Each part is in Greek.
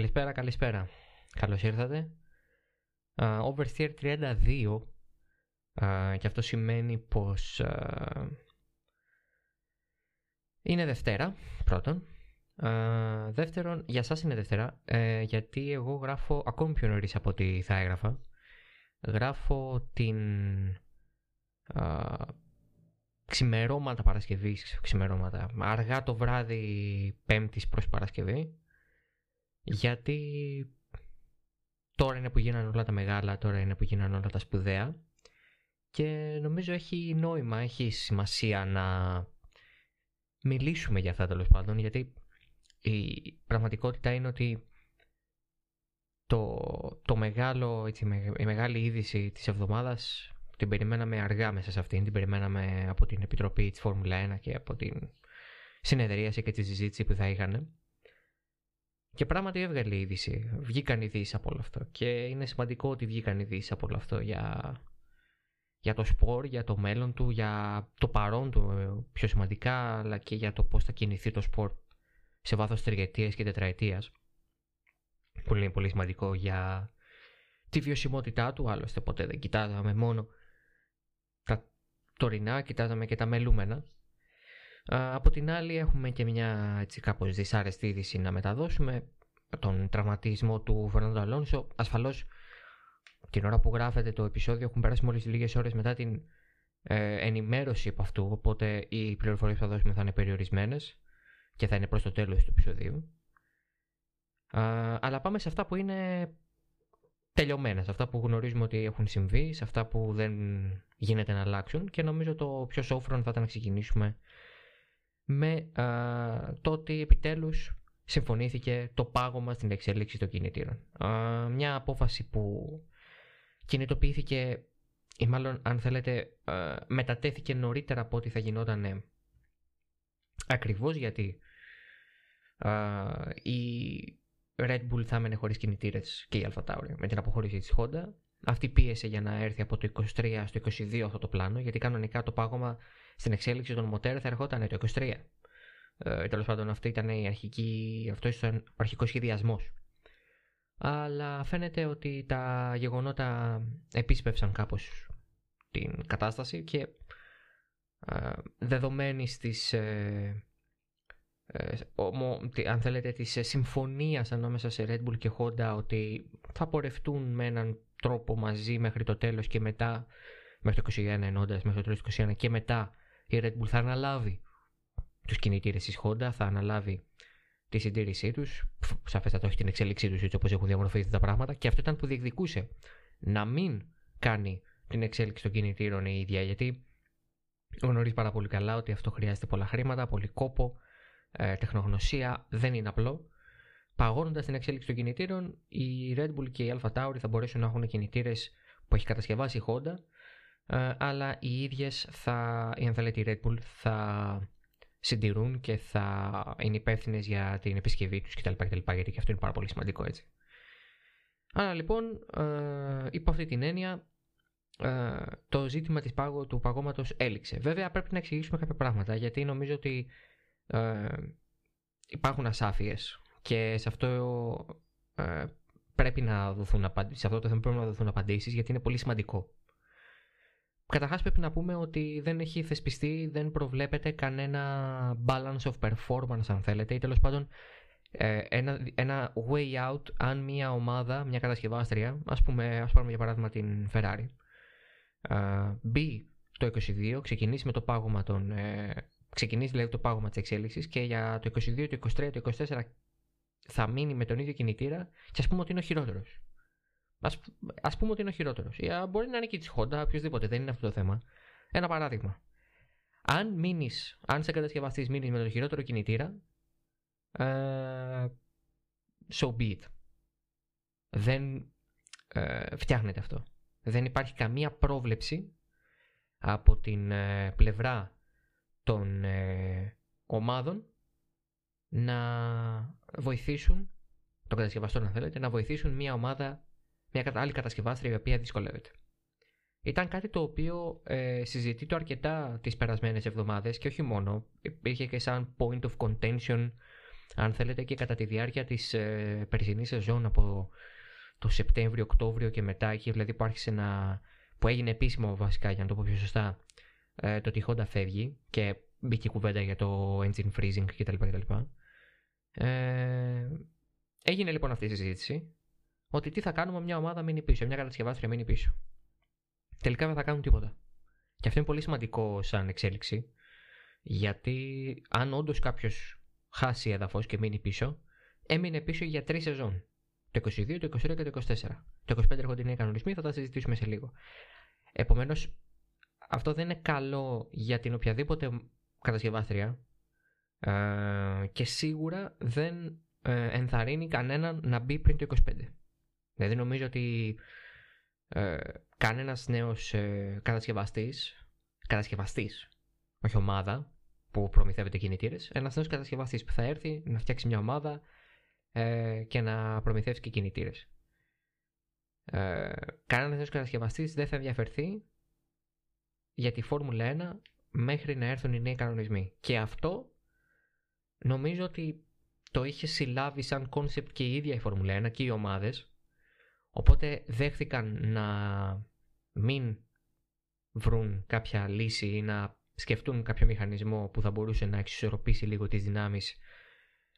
Καλησπέρα, καλησπέρα. Καλώς ήρθατε. Uh, Oversteer 32 uh, και αυτό σημαίνει πως uh, είναι Δευτέρα, πρώτον. δεύτερον, για σας είναι Δευτέρα, ε, γιατί εγώ γράφω ακόμη πιο νωρίς από ό,τι θα έγραφα. Γράφω την ξημερώματα Παρασκευής, ξημερώματα, αργά το βράδυ Πέμπτης προς Παρασκευή, γιατί τώρα είναι που γίνανε όλα τα μεγάλα, τώρα είναι που γίνανε όλα τα σπουδαία και νομίζω έχει νόημα, έχει σημασία να μιλήσουμε για αυτά τέλος πάντων, γιατί η πραγματικότητα είναι ότι το, το μεγάλο, έτσι, η μεγάλη είδηση της εβδομάδας την περιμέναμε αργά μέσα σε αυτήν, την περιμέναμε από την Επιτροπή της Φόρμουλα 1 και από την συνεδρίαση και τη συζήτηση που θα είχαν. Και πράγματι έβγαλε η είδηση. Βγήκαν ειδήσεις από όλο αυτό. Και είναι σημαντικό ότι βγήκαν ειδήσεις από όλο αυτό για, για το σπορ, για το μέλλον του, για το παρόν του πιο σημαντικά, αλλά και για το πώς θα κινηθεί το σπορ σε βάθος τριετίας και τετραετίας. Που είναι πολύ σημαντικό για τη βιωσιμότητά του, άλλωστε ποτέ δεν κοιτάζαμε μόνο τα τωρινά, κοιτάζαμε και τα μελούμενα. Από την άλλη έχουμε και μια έτσι κάπως δυσάρεστη είδηση να μεταδώσουμε τον τραυματισμό του Φερνάντο Αλόνσο. Ασφαλώς την ώρα που γράφετε το επεισόδιο έχουν περάσει μόλις λίγες ώρες μετά την ε, ενημέρωση από αυτού οπότε οι πληροφορίες που θα δώσουμε θα είναι περιορισμένες και θα είναι προς το τέλος του επεισοδίου. αλλά πάμε σε αυτά που είναι τελειωμένα, σε αυτά που γνωρίζουμε ότι έχουν συμβεί, σε αυτά που δεν γίνεται να αλλάξουν και νομίζω το πιο σόφρον θα ήταν να ξεκινήσουμε με α, το ότι επιτέλους συμφωνήθηκε το πάγωμα στην εξέλιξη των κινητήρων. μια απόφαση που κινητοποιήθηκε ή μάλλον αν θέλετε μετατέθηκε νωρίτερα από ό,τι θα γινόταν ακριβώς γιατί η Red Bull θα έμενε χωρίς κινητήρες και η Alpha με την αποχώρηση της Honda. Αυτή πίεσε για να έρθει από το 23 στο 22 αυτό το πλάνο, γιατί κανονικά το πάγωμα στην εξέλιξη των μοτέρ θα ερχόταν το 23. Ε, Τέλος πάντων, αυτή ήταν η αρχική, αυτός ήταν ο αρχικός σχεδιασμός. Αλλά φαίνεται ότι τα γεγονότα επίσπευσαν κάπως την κατάσταση και ε, δεδομένη της ε, ε, αν θέλετε, της ε, συμφωνίας ανάμεσα σε Red Bull και Honda ότι θα πορευτούν με έναν τρόπο μαζί μέχρι το τέλος και μετά, μέχρι το 21 ενώντας, μέχρι το τέλος του 21 και μετά η Red Bull θα αναλάβει τους κινητήρες της Honda, θα αναλάβει τη συντήρησή τους, σαφέστατα όχι την εξέλιξή τους έτσι όπως έχουν διαμορφωθεί τα πράγματα, και αυτό ήταν που διεκδικούσε να μην κάνει την εξέλιξη των κινητήρων η ίδια, γιατί γνωρίζει πάρα πολύ καλά ότι αυτό χρειάζεται πολλά χρήματα, πολύ κόπο, ε, τεχνογνωσία. Δεν είναι απλό. Παγώνοντας την εξέλιξη των κινητήρων, η Red Bull και η Alpha Tauri θα μπορέσουν να έχουν κινητήρες που έχει κατασκευάσει η Honda, ε, αλλά οι ίδιες θα, ή αν θέλετε, η Red Bull θα συντηρούν και θα είναι υπεύθυνε για την επισκευή τους κτλ, κτλ. Γιατί και αυτό είναι πάρα πολύ σημαντικό έτσι. Άρα λοιπόν, ε, υπό αυτή την έννοια, ε, το ζήτημα της πάγω, του παγώματος έληξε. Βέβαια πρέπει να εξηγήσουμε κάποια πράγματα γιατί νομίζω ότι ε, υπάρχουν ασάφειες και σε αυτό ε, πρέπει να δοθούν απαντήσεις, σε αυτό το θέμα πρέπει να δοθούν απαντήσεις γιατί είναι πολύ σημαντικό. Καταρχάς πρέπει να πούμε ότι δεν έχει θεσπιστεί, δεν προβλέπεται κανένα balance of performance αν θέλετε ή τέλος πάντων ε, ένα, ένα way out αν μια ομάδα, μια κατασκευάστρια, ας πούμε, ας πάρουμε για παράδειγμα την Ferrari, ε, μπει το 22, ξεκινήσει με το πάγωμα των ξεκινήσει δηλαδή το πάγωμα της εξέλιξης και για το 22, το 23, το 24 θα μείνει με τον ίδιο κινητήρα και ας πούμε ότι είναι ο χειρότερος. Α πούμε ότι είναι ο χειρότερος. Μπορεί να είναι και της Honda, οποιοδήποτε, δεν είναι αυτό το θέμα. Ένα παράδειγμα. Αν μείνεις, αν σε κατασκευαστή μείνεις με τον χειρότερο κινητήρα, ε, so be it. Δεν ε, φτιάχνεται αυτό. Δεν υπάρχει καμία πρόβλεψη από την ε, πλευρά των ε, ομάδων να βοηθήσουν, τον κατασκευαστό να θέλετε, να βοηθήσουν μια ομάδα, μια άλλη κατασκευάστρια η οποία δυσκολεύεται. Ήταν κάτι το οποίο ε, συζητείται αρκετά τις περασμένες εβδομάδες και όχι μόνο, υπήρχε και σαν point of contention αν θέλετε και κατά τη διάρκεια της ε, περσινής σεζόν από το Σεπτέμβριο-Οκτώβριο και μετά εκεί δηλαδή που άρχισε να που έγινε επίσημο βασικά για να το πω πιο σωστά ε, το ότι η Honda φεύγει και μπήκε κουβέντα για το engine freezing κτλ. κτλ. Ε, έγινε λοιπόν αυτή η συζήτηση ότι τι θα κάνουμε μια ομάδα μείνει πίσω, μια κατασκευάστρια μείνει πίσω. Τελικά δεν θα κάνουν τίποτα. Και αυτό είναι πολύ σημαντικό σαν εξέλιξη, γιατί αν όντως κάποιος χάσει έδαφος και μείνει πίσω, έμεινε πίσω για τρεις σεζόν. Το 22, το 23 και το 24. Το 25 έρχονται οι νέοι κανονισμοί, θα τα συζητήσουμε σε λίγο. Επομένως, αυτό δεν είναι καλό για την οποιαδήποτε κατασκευάστρια ε, και σίγουρα δεν ε, ενθαρρύνει κανέναν να μπει πριν το 25. Δηλαδή νομίζω ότι ε, κανένας νέος ε, κατασκευαστής, κατασκευαστής, όχι ομάδα, που προμηθεύεται κινητήρες, ένας νέος κατασκευαστής που θα έρθει να φτιάξει μια ομάδα ε, και να προμηθεύσει και κινητήρες. Ε, κανένας νέος κατασκευαστής δεν θα ενδιαφερθεί για τη Φόρμουλα 1 μέχρι να έρθουν οι νέοι κανονισμοί. Και αυτό νομίζω ότι το είχε συλλάβει σαν κόνσεπτ και η ίδια η Φόρμουλα 1 και οι ομάδες οπότε δέχθηκαν να μην βρουν κάποια λύση ή να σκεφτούν κάποιο μηχανισμό που θα μπορούσε να εξισορροπήσει λίγο τις δυνάμεις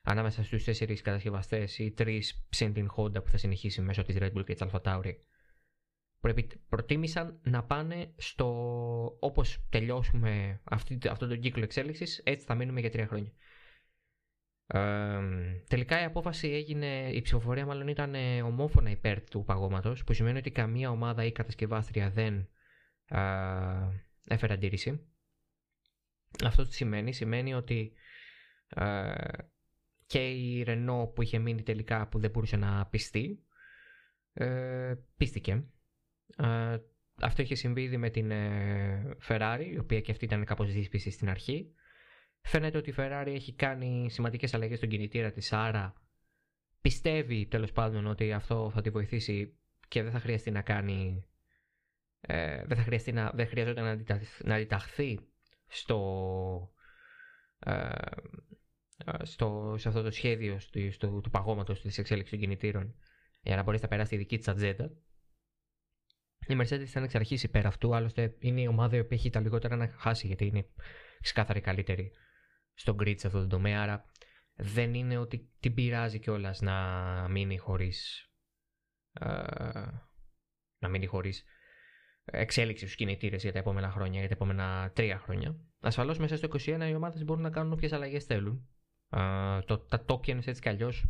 ανάμεσα στους τέσσερις κατασκευαστές ή τρεις συν την Honda που θα συνεχίσει μέσω της Red Bull και της Alpha Tauri προτίμησαν να πάνε στο όπως τελειώσουμε αυτή, αυτόν τον κύκλο εξέλιξης έτσι θα μείνουμε για τρία χρόνια. Ε, τελικά η απόφαση έγινε, η ψηφοφορία μάλλον ήταν ε, ομόφωνα υπέρ του παγώματος που σημαίνει ότι καμία ομάδα ή κατασκευάστρια δεν ε, έφερε αντίρρηση. Αυτό τι σημαίνει, σημαίνει ότι ε, και η Renault που είχε μείνει τελικά που δεν μπορούσε να πιστεί ε, πίστηκε ε, αυτό είχε συμβεί ήδη με την ε, Ferrari, η οποία και αυτή ήταν κάπως δύσπιση στην αρχή. Φαίνεται ότι η Ferrari έχει κάνει σημαντικές αλλαγές στον κινητήρα της, άρα πιστεύει τέλος πάντων ότι αυτό θα τη βοηθήσει και δεν θα χρειαστεί να κάνει... Ε, δεν θα χρειαστεί να, δεν χρειαζόταν να, αντιταχθεί, να αντιταχθεί στο, ε, στο, σε αυτό το σχέδιο στο, στο, του παγώματος της εξέλιξης των κινητήρων για να μπορέσει να περάσει η δική της ατζέντα. Η Mercedes ήταν εξ αρχής υπέρ αυτού, άλλωστε είναι η ομάδα που έχει τα λιγότερα να χάσει γιατί είναι ξεκάθαρη καλύτερη στον grid σε αυτό το τομέα. Άρα δεν είναι ότι την πειράζει κιόλας να μείνει χωρίς. Ε, να μείνει χωρίς εξέλιξη στους κινητήρες για τα επόμενα χρόνια, για τα επόμενα τρία χρόνια. Ασφαλώς μέσα στο 2021 οι ομάδες μπορούν να κάνουν όποιες αλλαγές θέλουν. Ε, το, τα tokens έτσι κι αλλιώς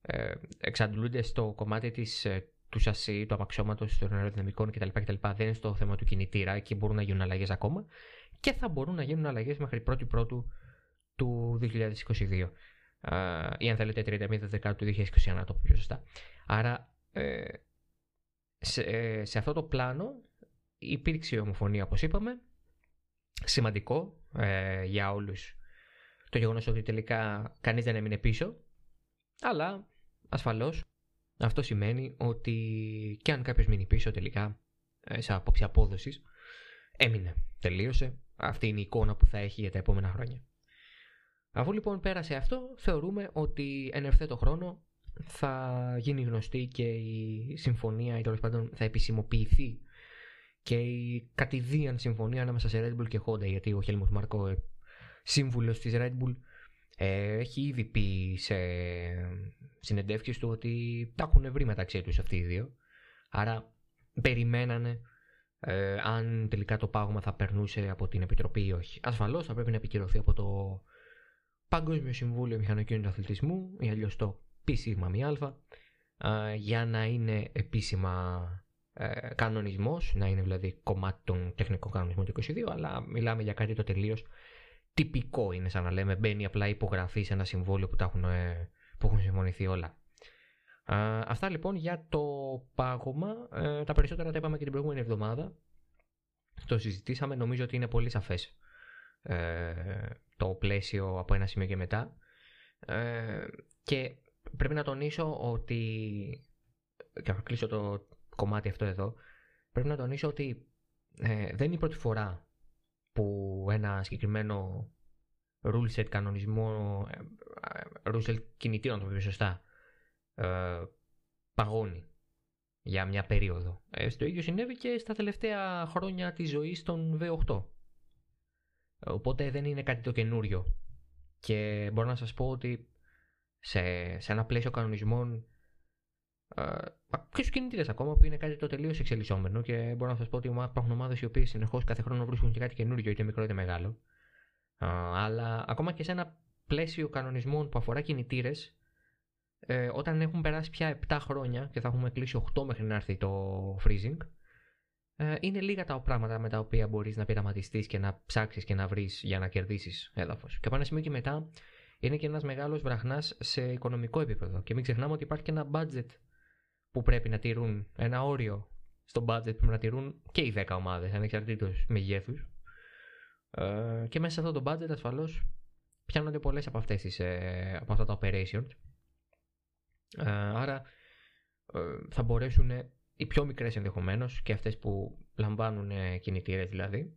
ε, εξαντλούνται στο κομμάτι της ε, του σασί, του αμαξώματο, των αεροδυναμικών κτλ, κτλ. Δεν είναι στο θέμα του κινητήρα, εκεί μπορούν να γίνουν αλλαγές ακόμα και θα μπορούν να γίνουν αλλαγές μέχρι 1η Πρώτου του 2022. Uh, ή αν θέλετε 31 Δεκάτου του 2021, να το πω πιο σωστά. Άρα ε, σε, ε, σε αυτό το πλάνο υπήρξε ομοφωνία όπως είπαμε σημαντικό ε, για όλους το γεγονός ότι τελικά κανείς δεν έμεινε πίσω αλλά ασφαλώς αυτό σημαίνει ότι και αν κάποιος μείνει πίσω τελικά ε, σε απόψη απόδοσης, έμεινε. Τελείωσε. Αυτή είναι η εικόνα που θα έχει για τα επόμενα χρόνια. Αφού λοιπόν πέρασε αυτό, θεωρούμε ότι εν ευθέτω χρόνο θα γίνει γνωστή και η συμφωνία ή τέλος πάντων θα επισημοποιηθεί και η κατηδίαν συμφωνία ανάμεσα σε Red Bull και Honda γιατί ο Helmut Μάρκο, ε, σύμβουλος της Red Bull, ε, έχει ήδη πει σε συνεντεύξεις του ότι τα έχουν βρει μεταξύ τους αυτοί οι δύο. Άρα περιμένανε ε, αν τελικά το πάγωμα θα περνούσε από την Επιτροπή ή όχι. Ασφαλώς θα πρέπει να επικυρωθεί από το Παγκόσμιο Συμβούλιο Μηχανοκίνητου Αθλητισμού ή αλλιώς το PCMA ε, για να είναι επίσημα ε, κανονισμός, να είναι δηλαδή κομμάτι των τεχνικών κανονισμών του 22, αλλά μιλάμε για κάτι το τελείως τυπικό είναι σαν να λέμε μπαίνει απλά υπογραφή σε ένα συμβόλαιο που, τα έχουν, ε, που έχουν συμφωνηθεί όλα. αυτά λοιπόν για το πάγωμα. Ε, τα περισσότερα τα είπαμε και την προηγούμενη εβδομάδα. Το συζητήσαμε. Νομίζω ότι είναι πολύ σαφές ε, το πλαίσιο από ένα σημείο και μετά. και πρέπει να τονίσω ότι και θα κλείσω το κομμάτι αυτό εδώ πρέπει να τονίσω ότι δεν είναι η πρώτη φορά που ένα συγκεκριμένο rule set κανονισμό, rule set κινητήρων, να το πω σωστά, παγώνει για μια περίοδο. Ε, στο ίδιο συνέβη και στα τελευταία χρόνια της ζωής των V8. Οπότε δεν είναι κάτι το καινούριο. Και μπορώ να σας πω ότι σε, σε ένα πλαίσιο κανονισμών και στου κινητήρες ακόμα που είναι κάτι το τελείως εξελισσόμενο και μπορώ να σας πω ότι υπάρχουν ομάδες οι οποίες συνεχώς κάθε χρόνο βρίσκουν και κάτι καινούριο, είτε μικρό είτε μεγάλο. αλλά ακόμα και σε ένα πλαίσιο κανονισμών που αφορά κινητήρες, ε, όταν έχουν περάσει πια 7 χρόνια και θα έχουμε κλείσει 8 μέχρι να έρθει το freezing, ε, είναι λίγα τα πράγματα με τα οποία μπορείς να πειραματιστείς και να ψάξεις και να βρεις για να κερδίσεις έδαφος. Και από ένα σημείο και μετά είναι και ένας μεγάλος βραχνάς σε οικονομικό επίπεδο. Και μην ξεχνάμε ότι υπάρχει και ένα budget που πρέπει να τηρούν, ένα όριο στο budget που πρέπει να τηρούν και οι 10 ομάδες, ανεξαρτήτως μεγέθους. Ε, και μέσα σε αυτό το budget ασφαλώς πιάνονται πολλές από, αυτές ε, από αυτά τα operations. Ε, άρα ε, θα μπορέσουν οι πιο μικρές ενδεχομένως και αυτές που λαμβάνουν κινητήρες δηλαδή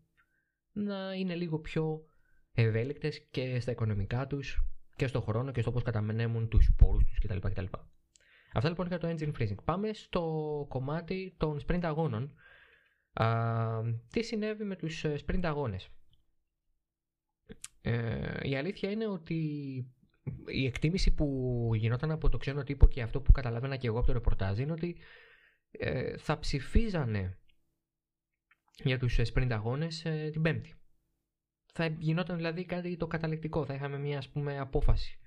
να είναι λίγο πιο ευέλικτες και στα οικονομικά τους και στο χρόνο και στο πώς καταμενέμουν τους πόρους τους κτλ. κτλ. Αυτά λοιπόν για το engine freezing. Πάμε στο κομμάτι των sprint αγώνων. Α, τι συνέβη με τους ε, sprint αγώνες; Ε, η αλήθεια είναι ότι η εκτίμηση που γινόταν από το ξένο τύπο και αυτό που καταλάβαινα και εγώ από το ρεπορτάζ είναι ότι ε, θα ψηφίζανε για τους ε, sprint αγώνες ε, την Πέμπτη. Θα γινόταν δηλαδή κάτι το καταληκτικό, θα είχαμε μια ας πούμε απόφαση.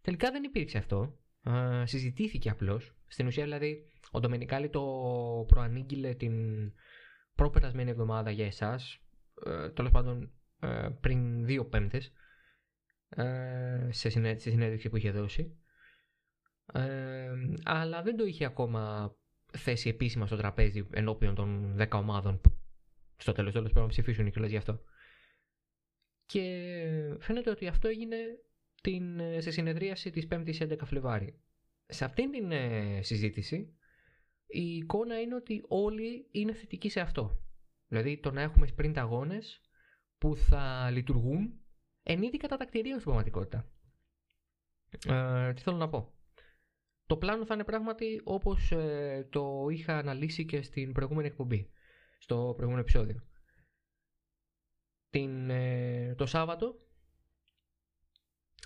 Τελικά δεν υπήρξε αυτό. Ε, συζητήθηκε απλώς. Στην ουσία δηλαδή ο Ντομενικάλη το προανήγγειλε την προπερασμένη εβδομάδα για εσάς, ε, τέλος πάντων πριν δύο πέμπτες, σε συνέντευξη που είχε δώσει. αλλά δεν το είχε ακόμα θέσει επίσημα στο τραπέζι ενώπιον των 10 ομάδων που στο τέλος τέλος πρέπει να ψηφίσουν κιόλας γι' αυτό. Και φαίνεται ότι αυτό έγινε την, σε συνεδρίαση της 5ης 11 Φλεβάρι. Σε αυτήν την ε, συζήτηση η εικόνα είναι ότι όλοι είναι θετικοί σε αυτό. Δηλαδή το να έχουμε sprint αγώνες που θα λειτουργούν εν είδη κατά στην πραγματικότητα. Ε, τι θέλω να πω; Το πλάνο θα είναι πράγματι όπως ε, το είχα αναλύσει και στην προηγούμενη εκπομπή, στο προηγούμενο επεισόδιο. Την, ε, το Σάββατο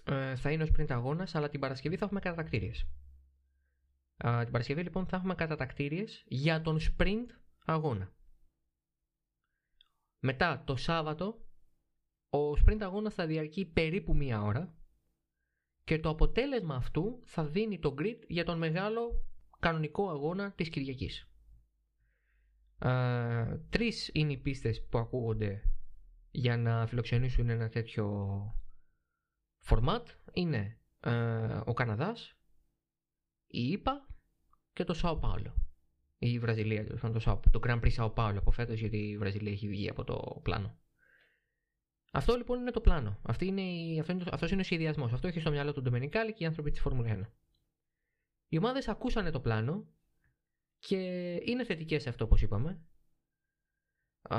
ε, θα είναι ο sprint αγώνας, αλλά την Παρασκευή θα έχουμε κατατακτήριες. την Παρασκευή λοιπόν θα έχουμε κατατακτήριες για τον sprint αγώνα. Μετά το Σάββατο ο sprint αγώνας θα διαρκεί περίπου μία ώρα και το αποτέλεσμα αυτού θα δίνει το grid για τον μεγάλο κανονικό αγώνα της Κυριακής. Ε, τρεις είναι οι πίστες που ακούγονται για να φιλοξενήσουν ένα τέτοιο format. Είναι ε, ο Καναδάς, η ΙΠΑ και το Σάο Πάολο. Η Βραζιλία, το, το, το Grand Prix Σάο Πάολο από φέτος γιατί η Βραζιλία έχει βγει από το πλάνο. Αυτό λοιπόν είναι το πλάνο. Αυτή είναι η, αυτό είναι, αυτός είναι ο σχεδιασμός. Αυτό έχει στο μυαλό του Ντομενικάλη και οι άνθρωποι της Φόρμουλα 1. Οι ομάδες ακούσανε το πλάνο και είναι θετικές σε αυτό, όπως είπαμε. Α,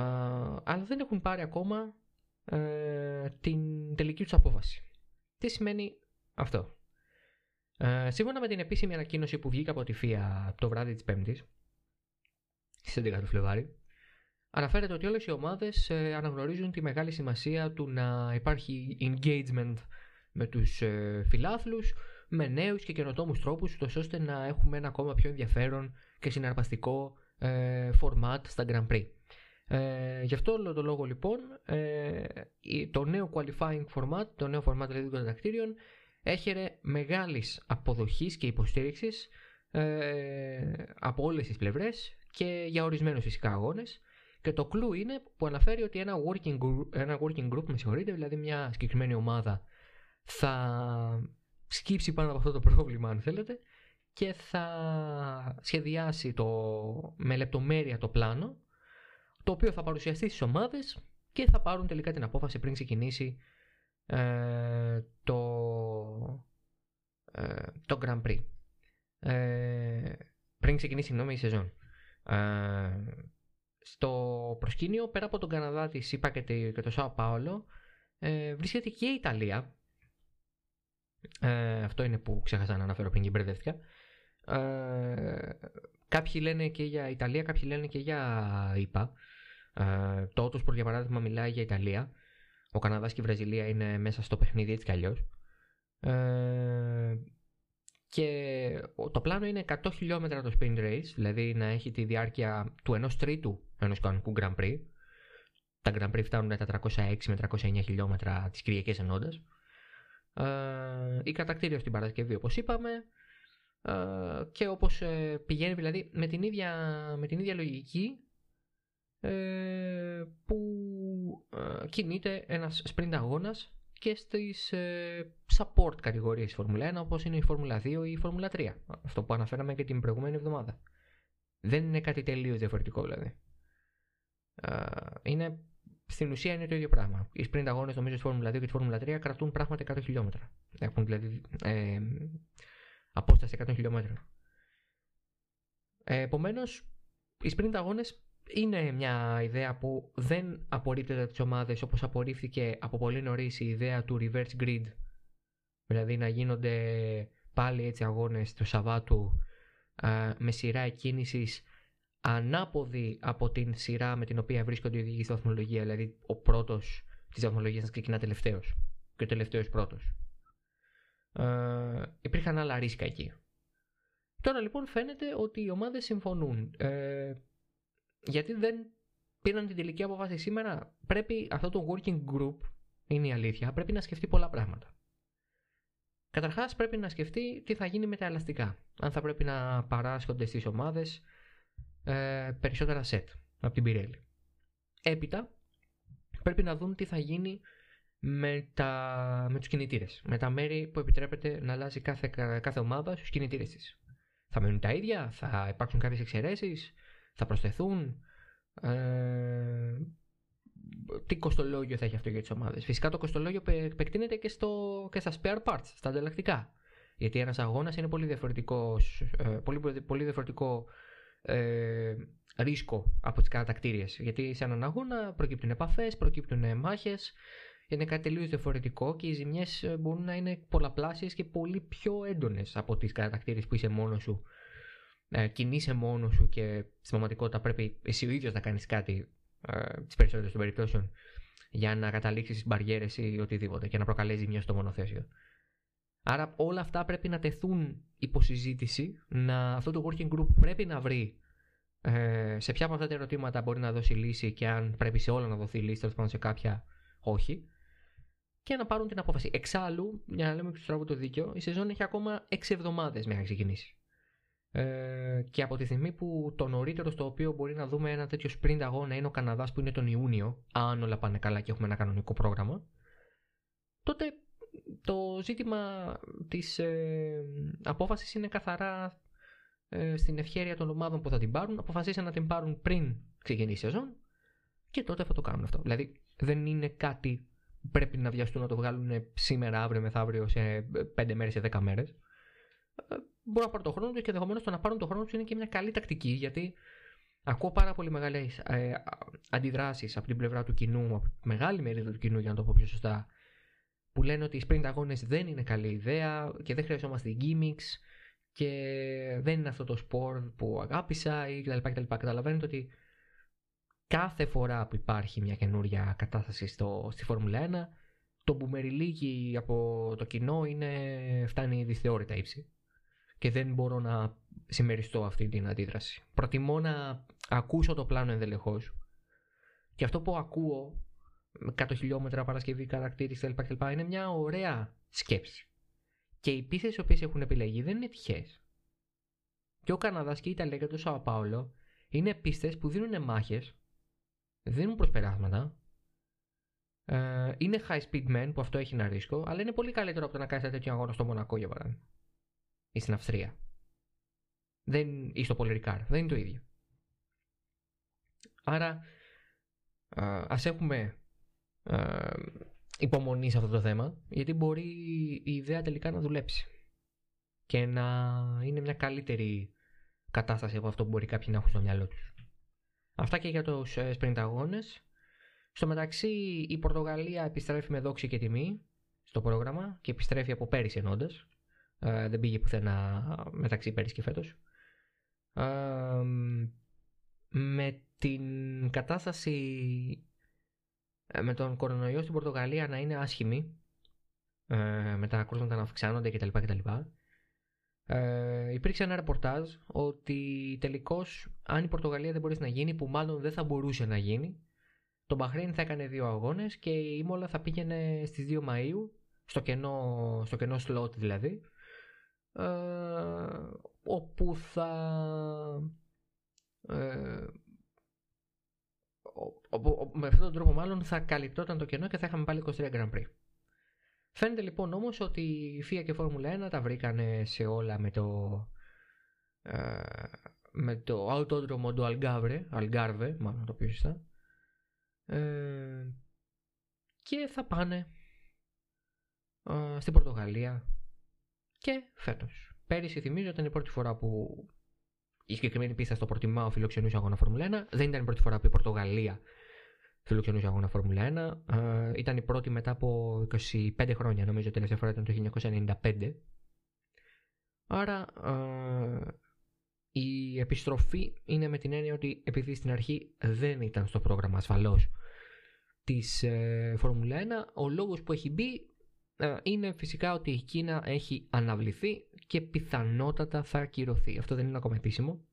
αλλά δεν έχουν πάρει ακόμα ε, την τελική τους απόφαση. Τι σημαίνει αυτό; Ε, σύμφωνα με την επίσημη ανακοίνωση που βγήκε από τη ΦΙΑ το βράδυ της Πέμπτης, στις 11 του Φλεβάρι, αναφέρεται ότι όλες οι ομάδες ε, αναγνωρίζουν τη μεγάλη σημασία του να υπάρχει engagement με τους ε, φιλάθλους, με νέους και καινοτόμους τρόπους, ώστε να έχουμε ένα ακόμα πιο ενδιαφέρον και συναρπαστικό ε, format στα Grand Prix. Ε, γι' αυτό το λόγο λοιπόν ε, το νέο qualifying format, το νέο format δηλαδή των κατακτήριων έχερε μεγάλης αποδοχής και υποστήριξης ε, από όλες τις πλευρές και για ορισμένους φυσικά αγώνες και το κλου είναι που αναφέρει ότι ένα working group, ένα working group με συγχωρείτε, δηλαδή μια συγκεκριμένη ομάδα θα σκύψει πάνω από αυτό το πρόβλημα αν θέλετε και θα σχεδιάσει το, με λεπτομέρεια το πλάνο το οποίο θα παρουσιαστεί στις ομάδες και θα πάρουν τελικά την απόφαση πριν ξεκινήσει ε, το, ε, το Grand Prix. Ε, πριν ξεκινήσει η η σεζόν. Ε, στο προσκήνιο, πέρα από τον Καναδά, της ΣΥΠΑ και το Σάο Πάολο, ε, βρίσκεται και η Ιταλία. Ε, αυτό είναι που ξέχασα να αναφέρω πριν και μπερδεύτηκα. Ε, κάποιοι λένε και για Ιταλία, κάποιοι λένε και για ΙΠΑ. Ε, το Autosport για παράδειγμα μιλάει για Ιταλία. Ο Καναδάς και η Βραζιλία είναι μέσα στο παιχνίδι έτσι κι αλλιώς. Ε, και το πλάνο είναι 100 χιλιόμετρα το sprint race, δηλαδή να έχει τη διάρκεια του ενός τρίτου ενός κανονικού Grand Prix. Τα Grand Prix φτάνουν τα 306 με 309 χιλιόμετρα τις Κυριακές ενώντας. Ε, η κατακτήριο στην Παρασκευή όπως είπαμε ε, και όπως ε, πηγαίνει δηλαδή με την ίδια, με την ίδια λογική ε, που ε, κινείται ένας sprint αγώνας και στις ε, support κατηγορίες της Φόρμουλα 1 όπως είναι η Φόρμουλα 2 ή η Φόρμουλα 3. Αυτό που αναφέραμε και την προηγούμενη εβδομάδα. Δεν είναι κάτι τελείως διαφορετικό δηλαδή. είναι, στην ουσία είναι το ίδιο πράγμα. Οι sprint αγώνες νομίζω τη Φόρμουλα 2 και τη Φόρμουλα 3 κρατούν πράγματι 100 χιλιόμετρα. Έχουν δηλαδή ε, απόσταση 100 χιλιόμετρα. Ε, Επομένως, οι sprint αγώνες είναι μια ιδέα που δεν απορρίπτεται από τις ομάδες όπως απορρίφθηκε από πολύ νωρίς η ιδέα του reverse grid. Δηλαδή να γίνονται πάλι έτσι αγώνες του Σαββάτου με σειρά κίνηση ανάποδη από την σειρά με την οποία βρίσκονται οι οδηγοί στη βαθμολογία. Δηλαδή ο πρώτος της βαθμολογίας να ξεκινά τελευταίος και ο τελευταίος πρώτος. υπήρχαν άλλα ρίσκα εκεί. Τώρα λοιπόν φαίνεται ότι οι ομάδες συμφωνούν. Ε, γιατί δεν πήραν την τελική απόφαση σήμερα. Πρέπει αυτό το working group, είναι η αλήθεια, πρέπει να σκεφτεί πολλά πράγματα. Καταρχάς πρέπει να σκεφτεί τι θα γίνει με τα ελαστικά. Αν θα πρέπει να παράσχονται στις ομάδες ε, περισσότερα set από την Pirelli. Έπειτα πρέπει να δουν τι θα γίνει με, τα, με τους κινητήρες. Με τα μέρη που επιτρέπεται να αλλάζει κάθε, κάθε ομάδα στους κινητήρες της. Θα μένουν τα ίδια, θα υπάρξουν κάποιες εξαιρέσεις, θα προσθεθούν. Ε, τι κοστολόγιο θα έχει αυτό για τις ομάδες. Φυσικά το κοστολόγιο επεκτείνεται και, στο, και στα spare parts, στα ανταλλακτικά. Γιατί ένας αγώνας είναι πολύ, διαφορετικός, ε, πολύ, πολύ διαφορετικό ε, ρίσκο από τις κατακτήριες. Γιατί σε έναν αγώνα προκύπτουν επαφές, προκύπτουν μάχες. Είναι κάτι τελείως διαφορετικό και οι ζημιές ε, μπορούν να είναι πολλαπλάσιες και πολύ πιο έντονες από τις κατακτήριες που είσαι μόνος σου ε, κινείσαι μόνος σου και στην πραγματικότητα πρέπει εσύ ο ίδιος να κάνεις κάτι ε, τις περισσότερες των περιπτώσεων για να καταλήξεις μπαριέρες ή οτιδήποτε και να προκαλέσεις μια στο μονοθέσιο. Άρα όλα αυτά πρέπει να τεθούν υποσυζήτηση, να, αυτό το working group πρέπει να βρει ε, σε ποια από αυτά τα ερωτήματα μπορεί να δώσει λύση και αν πρέπει σε όλα να δοθεί λύση, τέλος πάντων σε κάποια όχι, και να πάρουν την απόφαση. Εξάλλου, για να λέμε και του το δίκαιο, η σεζόν έχει ακόμα 6 εβδομάδες μέχρι να ξεκινήσει. Ε, και από τη στιγμή που το νωρίτερο στο οποίο μπορεί να δούμε ένα τέτοιο sprint αγώνα είναι ο Καναδάς που είναι τον Ιούνιο, αν όλα πάνε καλά και έχουμε ένα κανονικό πρόγραμμα, τότε το ζήτημα της ε, απόφασης είναι καθαρά ε, στην ευχέρεια των ομάδων που θα την πάρουν. Αποφασίσαν να την πάρουν πριν ξεκινήσει η σεζόν και τότε θα το κάνουν αυτό. Δηλαδή δεν είναι κάτι που πρέπει να βιαστούν να το βγάλουν σήμερα, αύριο, μεθαύριο, σε 5 μέρες, σε 10 μέρες. Ε, μπορούν να πάρουν τον χρόνο τους και ενδεχομένως το να πάρουν τον χρόνο τους είναι και μια καλή τακτική γιατί ακούω πάρα πολύ μεγάλες ε, αντιδράσεις από την πλευρά του κοινού, από μεγάλη μερίδα του κοινού για να το πω πιο σωστά, που λένε ότι οι sprint αγώνες δεν είναι καλή ιδέα και δεν χρειαζόμαστε gimmicks και δεν είναι αυτό το sport που αγάπησα ή κτλ. κτλ. Καταλαβαίνετε ότι κάθε φορά που υπάρχει μια καινούρια κατάσταση στο, στη Φόρμουλα 1, το μπουμεριλίκι από το κοινό είναι, φτάνει δυσθεώρητα ύψη και δεν μπορώ να συμμεριστώ αυτή την αντίδραση. Προτιμώ να ακούσω το πλάνο ενδελεχώς και αυτό που ακούω με 100 χιλιόμετρα Παρασκευή, χαρακτήριση κλπ. είναι μια ωραία σκέψη. Και οι πίστε οι οποίες έχουν επιλεγεί δεν είναι τυχαίε. Και ο Καναδάς και η Ιταλία και το Σαο είναι πίστε που δίνουν μάχες, δίνουν προσπεράσματα. Ε, είναι high speed men που αυτό έχει ένα ρίσκο, αλλά είναι πολύ καλύτερο από το να κάνεις ένα τέτοιο αγώνα στο Μονακό για παράδειγμα ή στην Αυστρία. Δεν, ή στο Πολυρικάρ. Δεν είναι το ίδιο. Άρα ας έχουμε α, υπομονή σε αυτό το θέμα γιατί μπορεί η ιδέα τελικά να δουλέψει και να είναι μια καλύτερη κατάσταση από αυτό που μπορεί κάποιοι να έχουν στο μυαλό τους. Αυτά και για τους ε, sprint αγώνες. Στο μεταξύ η Πορτογαλία επιστρέφει με δόξη και τιμή στο πρόγραμμα και επιστρέφει από πέρυσι ενώντα. Ε, δεν πήγε πουθενά μεταξύ πέρυσι και φέτος. Ε, με την κατάσταση ε, με τον κορονοϊό στην Πορτογαλία να είναι άσχημη ε, με τα κρούσματα να αυξάνονται κτλ. κτλ. Ε, υπήρξε ένα ρεπορτάζ ότι τελικώς αν η Πορτογαλία δεν μπορεί να γίνει, που μάλλον δεν θα μπορούσε να γίνει, το Μπαχρέιν θα έκανε δύο αγώνες και η Μόλα θα πήγαινε στις 2 Μαου, στο κενό, στο κενό slot δηλαδή, ε, όπου θα. Ε, με αυτόν τον τρόπο μάλλον θα καλυπτόταν το κενό και θα είχαμε πάλι 23 Grand Prix. Φαίνεται λοιπόν όμως ότι η FIA και η Φόρμουλα 1 τα βρήκανε σε όλα με το ε, με το αυτόδρομο του Αλγκάβρε, Αλγκάρβε μάλλον το πιο σωστά ε, και θα πάνε ε, στην Πορτογαλία και φέτος. Πέρυσι θυμίζω ήταν η πρώτη φορά που η συγκεκριμένη πίστα στο Πορτιμάο φιλοξενούσε αγώνα Φόρμουλα 1. Δεν ήταν η πρώτη φορά που η Πορτογαλία φιλοξενούσε αγώνα Φόρμουλα 1. Ε, ήταν η πρώτη μετά από 25 χρόνια, νομίζω τελευταία φορά ήταν το 1995. Άρα ε, η επιστροφή είναι με την έννοια ότι επειδή στην αρχή δεν ήταν στο πρόγραμμα ασφαλώς της ε, Φόρμουλα 1, ο λόγος που έχει μπει ε, είναι φυσικά ότι η Κίνα έχει αναβληθεί και πιθανότατα θα ακυρωθεί. Αυτό δεν είναι ακόμα επίσημο.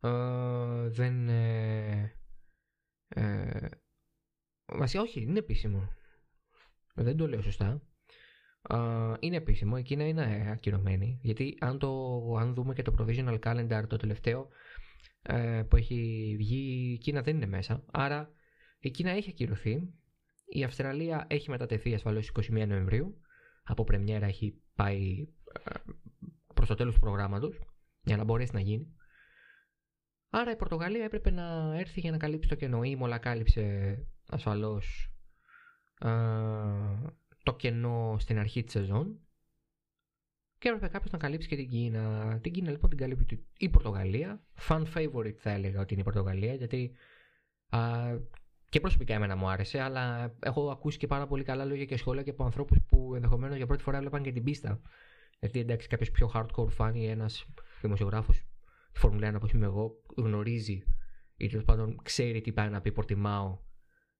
Ε, δεν... Ε, ε, βασικά όχι, είναι επίσημο. Δεν το λέω σωστά. Ε, είναι επίσημο, η Κίνα είναι ακυρωμένη. Γιατί αν, το, αν δούμε και το provisional calendar το τελευταίο ε, που έχει βγει, η Κίνα δεν είναι μέσα. Άρα η Κίνα έχει ακυρωθεί η Αυστραλία έχει μετατεθεί ασφαλώς 21 Νοεμβρίου. Από πρεμιέρα έχει πάει ε, προς το τέλος του προγράμματος για να μπορέσει να γίνει. Άρα η Πορτογαλία έπρεπε να έρθει για να καλύψει το κενό. Η Μολα κάλυψε ασφαλώς ε, το κενό στην αρχή της σεζόν και έπρεπε κάποιος να καλύψει και την Κίνα. Την Κίνα λοιπόν την καλύπτει η Πορτογαλία. Fan favorite θα έλεγα ότι είναι η Πορτογαλία γιατί και προσωπικά εμένα μου άρεσε, αλλά έχω ακούσει και πάρα πολύ καλά λόγια και σχόλια και από ανθρώπους που ενδεχομένως για πρώτη φορά έβλεπαν και την πίστα. Γιατί εντάξει, κάποιος πιο hardcore fan ή ένας δημοσιογράφος τη Φόρμουλα 1 όπως είμαι εγώ, γνωρίζει ή τέλος πάντων ξέρει τι πάει να πει Πορτιμάω.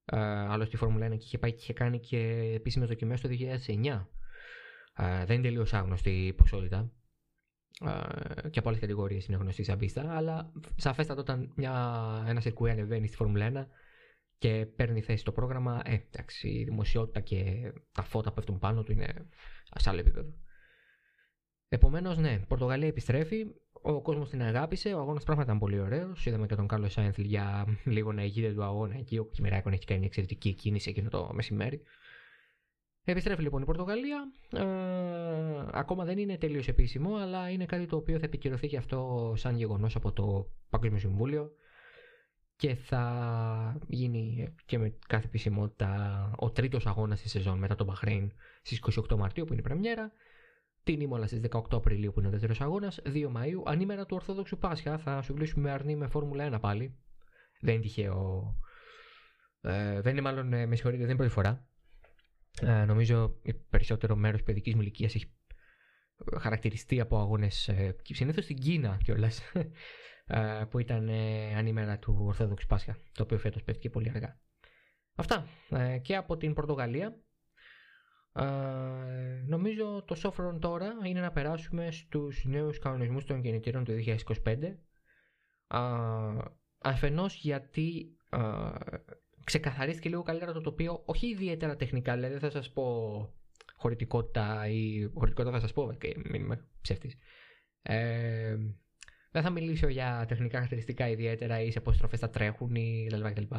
Ε, άλλο στη Φόρμουλα 1 και είχε πάει και είχε κάνει και επίσημες δοκιμές το 2009. Ε, δεν είναι τελείως άγνωστη η ποσότητα. Ε, και από άλλες κατηγορίες είναι γνωστή σαν πίστα, αλλά σαφέστατα όταν μια, ένας σερκούι ανεβαίνει στη Φόρμουλα 1 και παίρνει θέση στο πρόγραμμα, ε, εντάξει, η δημοσιότητα και τα φώτα που πέφτουν πάνω του είναι σε άλλο επίπεδο. Επομένως, ναι, Πορτογαλία επιστρέφει. Ο κόσμος την αγάπησε. Ο αγώνας πράγματι ήταν πολύ ωραίος. Είδαμε και τον Κάρλο Σάινθλ για λίγο να ηγείται του αγώνα εκεί. Ο Κιμεράκον έχει κάνει μια εξαιρετική κίνηση εκείνο το μεσημέρι. Επιστρέφει λοιπόν η Πορτογαλία. Ε, ακόμα δεν είναι τελείως επίσημο, αλλά είναι κάτι το οποίο θα επικυρωθεί και αυτό σαν γεγονός από το Παγκόσμιο Συμβούλιο και θα γίνει και με κάθε επισημότητα ο τρίτος αγώνας της σεζόν μετά τον Μπαχρέιν στις 28 Μαρτίου που είναι η πρεμιέρα. Την Ήμολα στις 18 Απριλίου που είναι ο δεύτερος αγώνας. 2 Μαΐου, ανήμερα του Ορθόδοξου Πάσχα. Θα σου κλείσουμε αρνή με Φόρμουλα 1 πάλι. Δεν είναι τυχαίο ε, δεν είναι μάλλον, ε, με συγχωρείτε, δεν είναι πρώτη φορά. Ε, νομίζω περισσότερο μέρος παιδικής μου ηλικίας έχει χαρακτηριστεί από αγώνες ε, συνήθως στην Κίνα κιόλας. ε, που ήταν ε, ανήμερα του Ορθόδοξου Πάσχα, το οποίο φέτος πέφτει πολύ αργά. Αυτά ε, και από την Πορτογαλία. νομίζω το σόφρον τώρα είναι να περάσουμε στους νέους κανονισμούς των κινητήρων του 2025 αφενός γιατί ξεκαθαρίστηκε λίγο καλύτερα το τοπίο όχι ιδιαίτερα τεχνικά δηλαδή δεν θα σας πω χωρητικότητα ή χωρητικότητα θα σας πω και μην είμαι ψεύτης ε, δεν θα μιλήσω για τεχνικά χαρακτηριστικά ιδιαίτερα ή σε πόσες στροφές θα τρέχουν ή κτλ.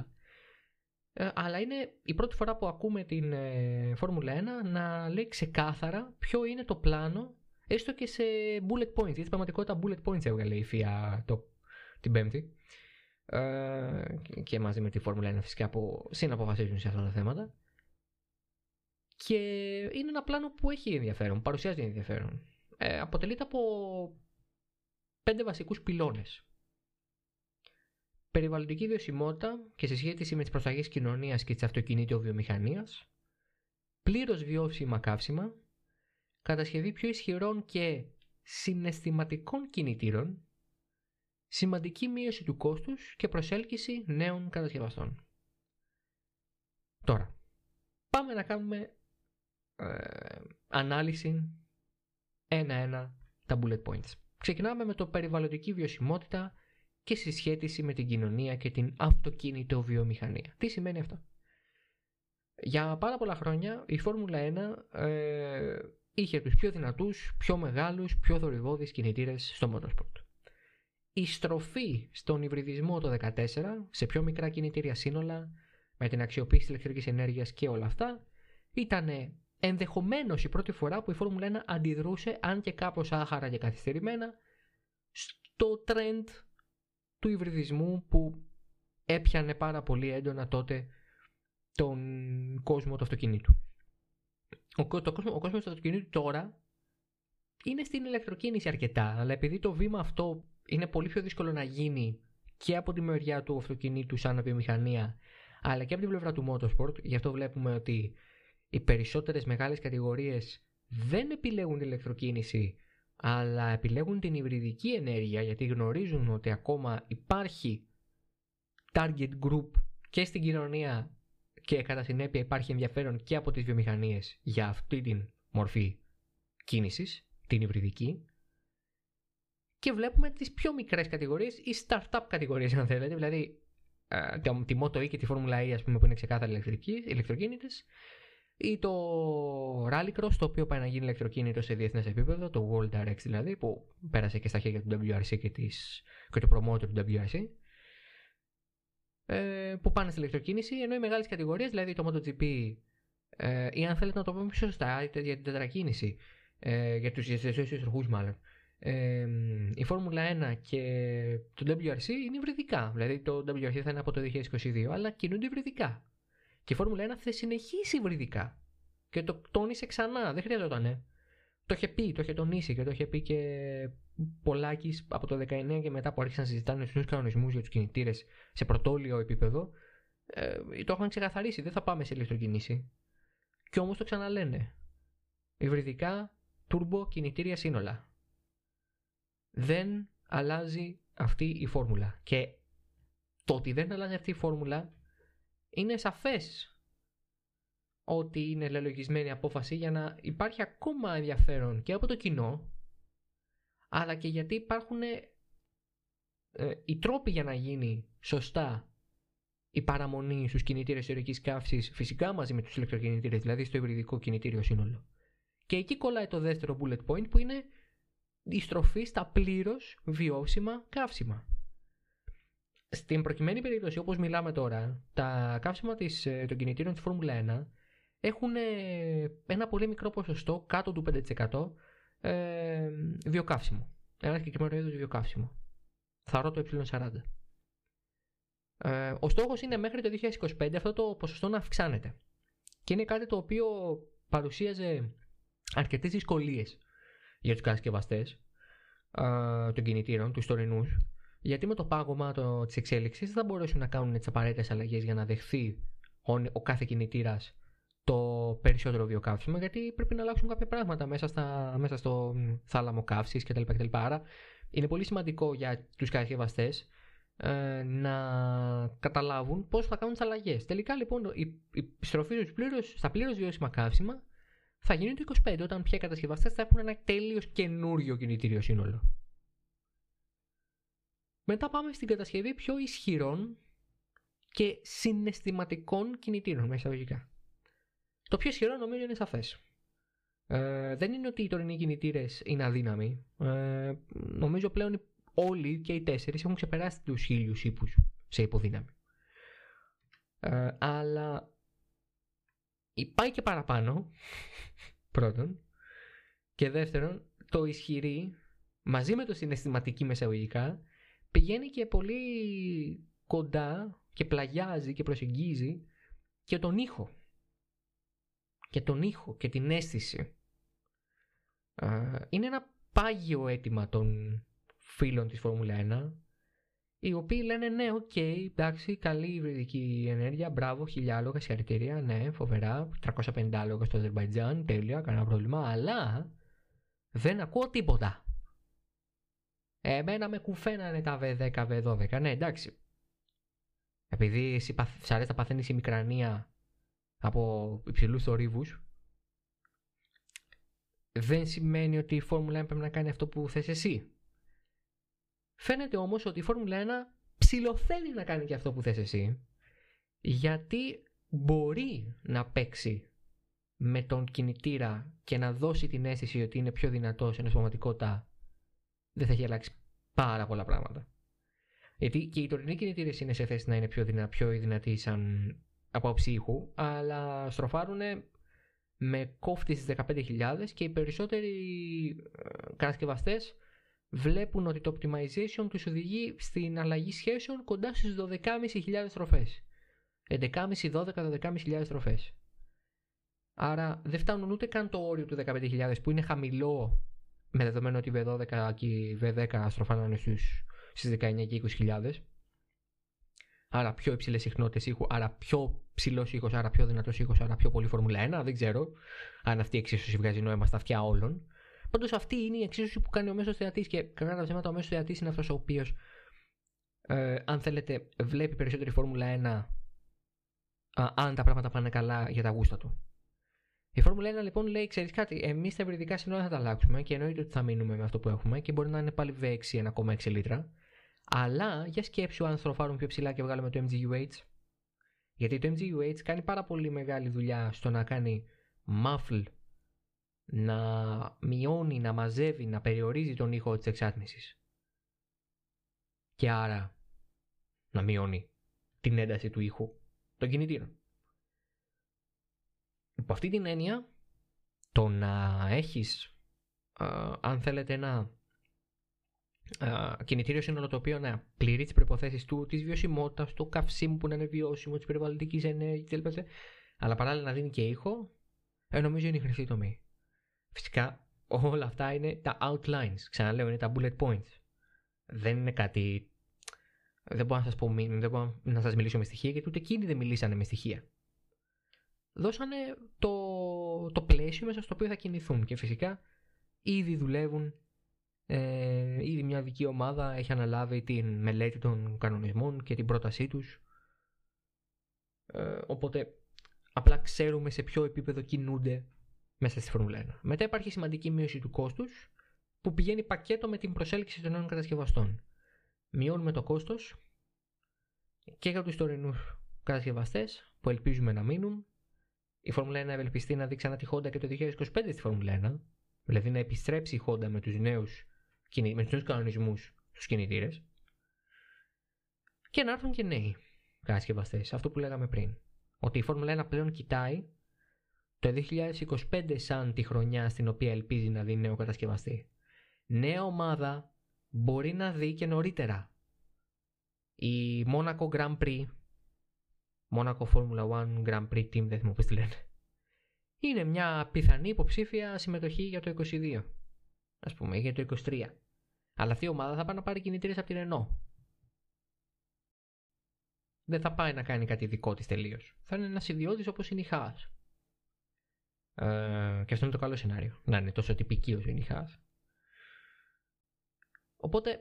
Ε, αλλά είναι η πρώτη φορά που ακούμε την ε, Φόρμουλα 1 να λέει ξεκάθαρα ποιο είναι το πλάνο, έστω και σε bullet points. Γιατί στην πραγματικότητα bullet points έβγαλε η FIA το, την Πέμπτη. Ε, και μαζί με τη Φόρμουλα 1 φυσικά που συναποφασίζουν σε αυτά τα θέματα. Και είναι ένα πλάνο που έχει ενδιαφέρον, παρουσιάζει ενδιαφέρον. Ε, αποτελείται από πέντε βασικούς πυλώνες. περιβαλλοντική βιωσιμότητα και σε σχέση με τις προσταγές κοινωνίας και της αυτοκινήτου-βιομηχανίας, πλήρως βιώσιμα καύσιμα, κατασκευή πιο ισχυρών και συναισθηματικών κινητήρων, σημαντική μείωση του κόστους και προσέλκυση νέων κατασκευαστών. Τώρα, πάμε να κάνουμε ε, ανάλυση ένα-ένα τα bullet points. Ξεκινάμε με το περιβαλλοντική βιωσιμότητα και συσχέτιση με την κοινωνία και την αυτοκίνητο βιομηχανία. Τι σημαίνει αυτό; Για πάρα πολλά χρόνια η Φόρμουλα 1 ε, είχε τους πιο δυνατούς, πιο μεγάλους, πιο θορυβόδεις κινητήρες στο motorsport. Η στροφή στον υβριδισμό το 2014 σε πιο μικρά κινητήρια σύνολα με την αξιοποίηση ηλεκτρικής ενέργειας και όλα αυτά ήταν ενδεχομένως η πρώτη φορά που η Φόρμουλα 1 αντιδρούσε αν και κάπως άχαρα και καθυστερημένα στο trend του υβριδισμού που έπιανε πάρα πολύ έντονα τότε τον κόσμο του αυτοκινήτου. Ο, το κόσμο, ο κόσμος του αυτοκινήτου τώρα είναι στην ηλεκτροκίνηση αρκετά, αλλά επειδή το βήμα αυτό είναι πολύ πιο δύσκολο να γίνει και από τη μεριά του αυτοκινήτου σαν βιομηχανία, αλλά και από την πλευρά του motorsport, γι' αυτό βλέπουμε ότι οι περισσότερες μεγάλες κατηγορίες δεν επιλέγουν την ηλεκτροκίνηση αλλά επιλέγουν την υβριδική ενέργεια γιατί γνωρίζουν ότι ακόμα υπάρχει target group και στην κοινωνία και κατά συνέπεια υπάρχει ενδιαφέρον και από τις βιομηχανίες για αυτή την μορφή κίνησης, την υβριδική. Και βλέπουμε τις πιο μικρές κατηγορίες ή startup κατηγορίες αν θέλετε, δηλαδή ε, τη Moto E και τη Formula E ας πούμε που είναι ξεκάθαρα ηλεκτροκίνητες ή το Rallycross το οποίο πάει να γίνει ηλεκτροκίνητο σε διεθνές επίπεδο, το World RX δηλαδή που πέρασε και στα χέρια του WRC και, της, και του promoter του WRC ε, που πάνε στη ηλεκτροκίνηση ενώ οι μεγάλες κατηγορίες δηλαδή το MotoGP ε, ή αν θέλετε να το πούμε πιο σωστά για την τετρακίνηση ε, για τους ιστορικούς μάλλον ε, η Φόρμουλα 1 και το WRC είναι υβριδικά δηλαδή το WRC θα είναι από το 2022 αλλά κινούνται υβριδικά και η Φόρμουλα 1 θα συνεχίσει υβριδικά. Και το τόνισε ξανά, δεν χρειαζόταν. Το είχε πει, το είχε τονίσει και το είχε πει και πολλάκι από το 19 και μετά που άρχισαν να συζητάνε στους κανονισμούς για τους κινητήρες σε πρωτόλιο επίπεδο. Ε, το είχαν ξεκαθαρίσει, δεν θα πάμε σε ηλεκτροκίνηση. Και όμως το ξαναλένε. Υβριδικά, turbo κινητήρια σύνολα. Δεν αλλάζει αυτή η φόρμουλα. Και το ότι δεν αλλάζει αυτή η φόρμουλα είναι σαφές ότι είναι λελογισμένη απόφαση για να υπάρχει ακόμα ενδιαφέρον και από το κοινό αλλά και γιατί υπάρχουν ε, οι τρόποι για να γίνει σωστά η παραμονή στους κινητήρες ορικής καύσης φυσικά μαζί με τους ηλεκτροκινητήρες δηλαδή στο υβριδικό κινητήριο σύνολο. Και εκεί κολλάει το δεύτερο bullet point που είναι η στροφή στα πλήρως βιώσιμα καύσιμα στην προκειμένη περίπτωση, όπως μιλάμε τώρα, τα καύσιμα της, ε, των κινητήρων της Φόρμουλα 1 έχουν ένα πολύ μικρό ποσοστό, κάτω του 5% ε, βιοκαύσιμο. Ένα συγκεκριμένο είδος βιοκαύσιμο. ρω το ε40. Ε, ο στόχος είναι μέχρι το 2025 αυτό το ποσοστό να αυξάνεται. Και είναι κάτι το οποίο παρουσίαζε αρκετές δυσκολίες για τους κατασκευαστές ε, των κινητήρων, τους τωρινούς, γιατί με το πάγωμα της εξέλιξης δεν θα μπορέσουν να κάνουν τις απαραίτητες αλλαγές για να δεχθεί ο, ο κάθε κινητήρας το περισσότερο βιοκαύσιμο, γιατί πρέπει να αλλάξουν κάποια πράγματα μέσα, στα, μέσα στο θάλαμο καύσης κτλ, κτλ. Άρα είναι πολύ σημαντικό για τους κατασκευαστές ε, να καταλάβουν πώς θα κάνουν τις αλλαγές. Τελικά λοιπόν η, η στροφή τους πλήρως, στα πλήρως βιώσιμα καύσιμα θα γίνει το 25, όταν πια οι κατασκευαστές θα έχουν ένα τέλειος καινούριο κινητήριο σύνολο. Μετά πάμε στην κατασκευή πιο ισχυρών και συναισθηματικών κινητήρων, με εισαγωγικά. Το πιο ισχυρό νομίζω είναι σαφές. Ε, δεν είναι ότι οι τωρινοί κινητήρες είναι αδύναμοι. Ε, νομίζω πλέον όλοι και οι τέσσερις έχουν ξεπεράσει τους χίλιους ύπους σε υποδύναμη. Ε, αλλά πάει και παραπάνω, πρώτον. Και δεύτερον, το ισχυρή μαζί με το συναισθηματική μεσαγωγικά πηγαίνει και πολύ κοντά και πλαγιάζει και προσεγγίζει και τον ήχο. Και τον ήχο και την αίσθηση. Είναι ένα πάγιο αίτημα των φίλων της Φόρμουλα 1 οι οποίοι λένε ναι, OK, okay, εντάξει, καλή υβριδική ενέργεια, μπράβο, χίλια άλογα, συγχαρητήρια, ναι, φοβερά, 350 άλογα στο Αζερβαϊτζάν, τέλεια, κανένα πρόβλημα, αλλά δεν ακούω τίποτα. Εμένα με κουφαίνανε τα V10, V12, ναι, εντάξει. Επειδή εσύ σ' αρέσει να παθαίνεις ημικρανία από υψηλούς θορύβους, δεν σημαίνει ότι η Φόρμουλα 1 πρέπει να κάνει αυτό που θες εσύ. Φαίνεται όμως ότι η Φόρμουλα 1 ψηλοθέλει να κάνει και αυτό που θες εσύ, γιατί μπορεί να παίξει με τον κινητήρα και να δώσει την αίσθηση ότι είναι πιο δυνατός, ενώ πραγματικότητα δεν θα έχει αλλάξει πάρα πολλά πράγματα. Γιατί και οι τωρινοί κινητήρες είναι σε θέση να είναι πιο, δυνα, πιο δυνατοί σαν απόψη ήχου, αλλά στροφάρουν με κόφτης στις 15.000 και οι περισσότεροι ε, κατασκευαστές βλέπουν ότι το optimization τους οδηγεί στην αλλαγή σχέσεων κοντά στις 12.500 στροφές. 11.500-12.000 στροφές. Άρα δεν φτάνουν ούτε καν το όριο του 15.000 που είναι χαμηλό με δεδομένο ότι η V12 και η V10 στροφάνε στους, στις 19 και 20.000. Άρα πιο υψηλές συχνότητες ήχου, άρα πιο ψηλός ήχος, άρα πιο δυνατός ήχος, άρα πιο πολύ Φόρμουλα 1. Δεν ξέρω αν αυτή η εξίσωση βγάζει νόημα στα αυτιά όλων. Πάντως αυτή είναι η εξίσωση που κάνει ο μέσος θεατής και κατά τα ψέματα ο μέσος θεατής είναι αυτός ο οποίος, ε, αν θέλετε, βλέπει περισσότερη Φόρμουλα 1 αν τα πράγματα πάνε καλά για τα γούστα του. Η Φόρμουλα 1 λοιπόν λέει: Ξέρεις κάτι, εμείς τα ευρυδικά σύνορα θα τα αλλάξουμε και εννοείται ότι θα μείνουμε με αυτό που έχουμε και μπορεί να είναι πάλι V6 1,6 λίτρα. Αλλά για σκέψου αν στροφάρουν πιο ψηλά και βγάλουμε το MGUH. Γιατί το MGUH κάνει πάρα πολύ μεγάλη δουλειά στο να κάνει muffle, να μειώνει, να μαζεύει, να περιορίζει τον ήχο της εξάτμισης. Και άρα να μειώνει την ένταση του ήχου των κινητήρων. Υπό αυτή την έννοια, το να έχεις, αν θέλετε, ένα κινητήριο σύνολο το οποίο να πληρεί τις προποθέσει του, της βιωσιμότητας, του καυσίμου που να είναι βιώσιμο, της περιβαλλοντικής ενέργειας κτλ. Αλλά παράλληλα να δίνει και ήχο, ε, νομίζω είναι η χρυσή τομή. Φυσικά όλα αυτά είναι τα outlines. Ξαναλέω, είναι τα bullet points. Δεν είναι κάτι. Δεν μπορώ να σας πω, δεν μπορώ να σας μιλήσω με στοιχεία γιατί ούτε εκείνοι δεν μιλήσανε με στοιχεία. Δώσανε το, το πλαίσιο μέσα στο οποίο θα κινηθούν και φυσικά ήδη δουλεύουν ε, ήδη μια δική ομάδα έχει αναλάβει την μελέτη των κανονισμών και την πρότασή τους. Ε, οπότε απλά ξέρουμε σε ποιο επίπεδο κινούνται μέσα στη Φόρμουλα 1. Μετά υπάρχει σημαντική μείωση του κόστους που πηγαίνει πακέτο με την προσέλκυση των νέων κατασκευαστών. Μειώνουμε το κόστος και για τους τωρινούς κατασκευαστές που ελπίζουμε να μείνουν. Η Φόρμουλα 1 ευελπιστεί να δει ξανά τη Honda και το 2025 στη Φόρμουλα 1, δηλαδή να επιστρέψει η Honda με τους νέους με τους νέους κανονισμούς στους κινητήρες και να έρθουν και νέοι κατασκευαστές. Αυτό που λέγαμε πριν. Ότι η Φόρμουλα 1 πλέον κοιτάει το 2025 σαν τη χρονιά στην οποία ελπίζει να δει νέο κατασκευαστή. Νέα ομάδα μπορεί να δει και νωρίτερα. Η Monaco Grand Prix, Monaco Formula 1 Grand Prix Team, δεν θυμάμαι πώς τη λένε, είναι μια πιθανή υποψήφια συμμετοχή για το 22, ας πούμε, για το 23. Αλλά αυτή η ομάδα θα πάει να πάρει κινητήρες από την Renault. Δεν θα πάει να κάνει κάτι δικό της τελείως. Θα είναι ένας ιδιώτης όπως είναι η Haas. Ε, και αυτό είναι το καλό σενάριο. Να είναι τόσο τυπική όσο είναι η Haas. Οπότε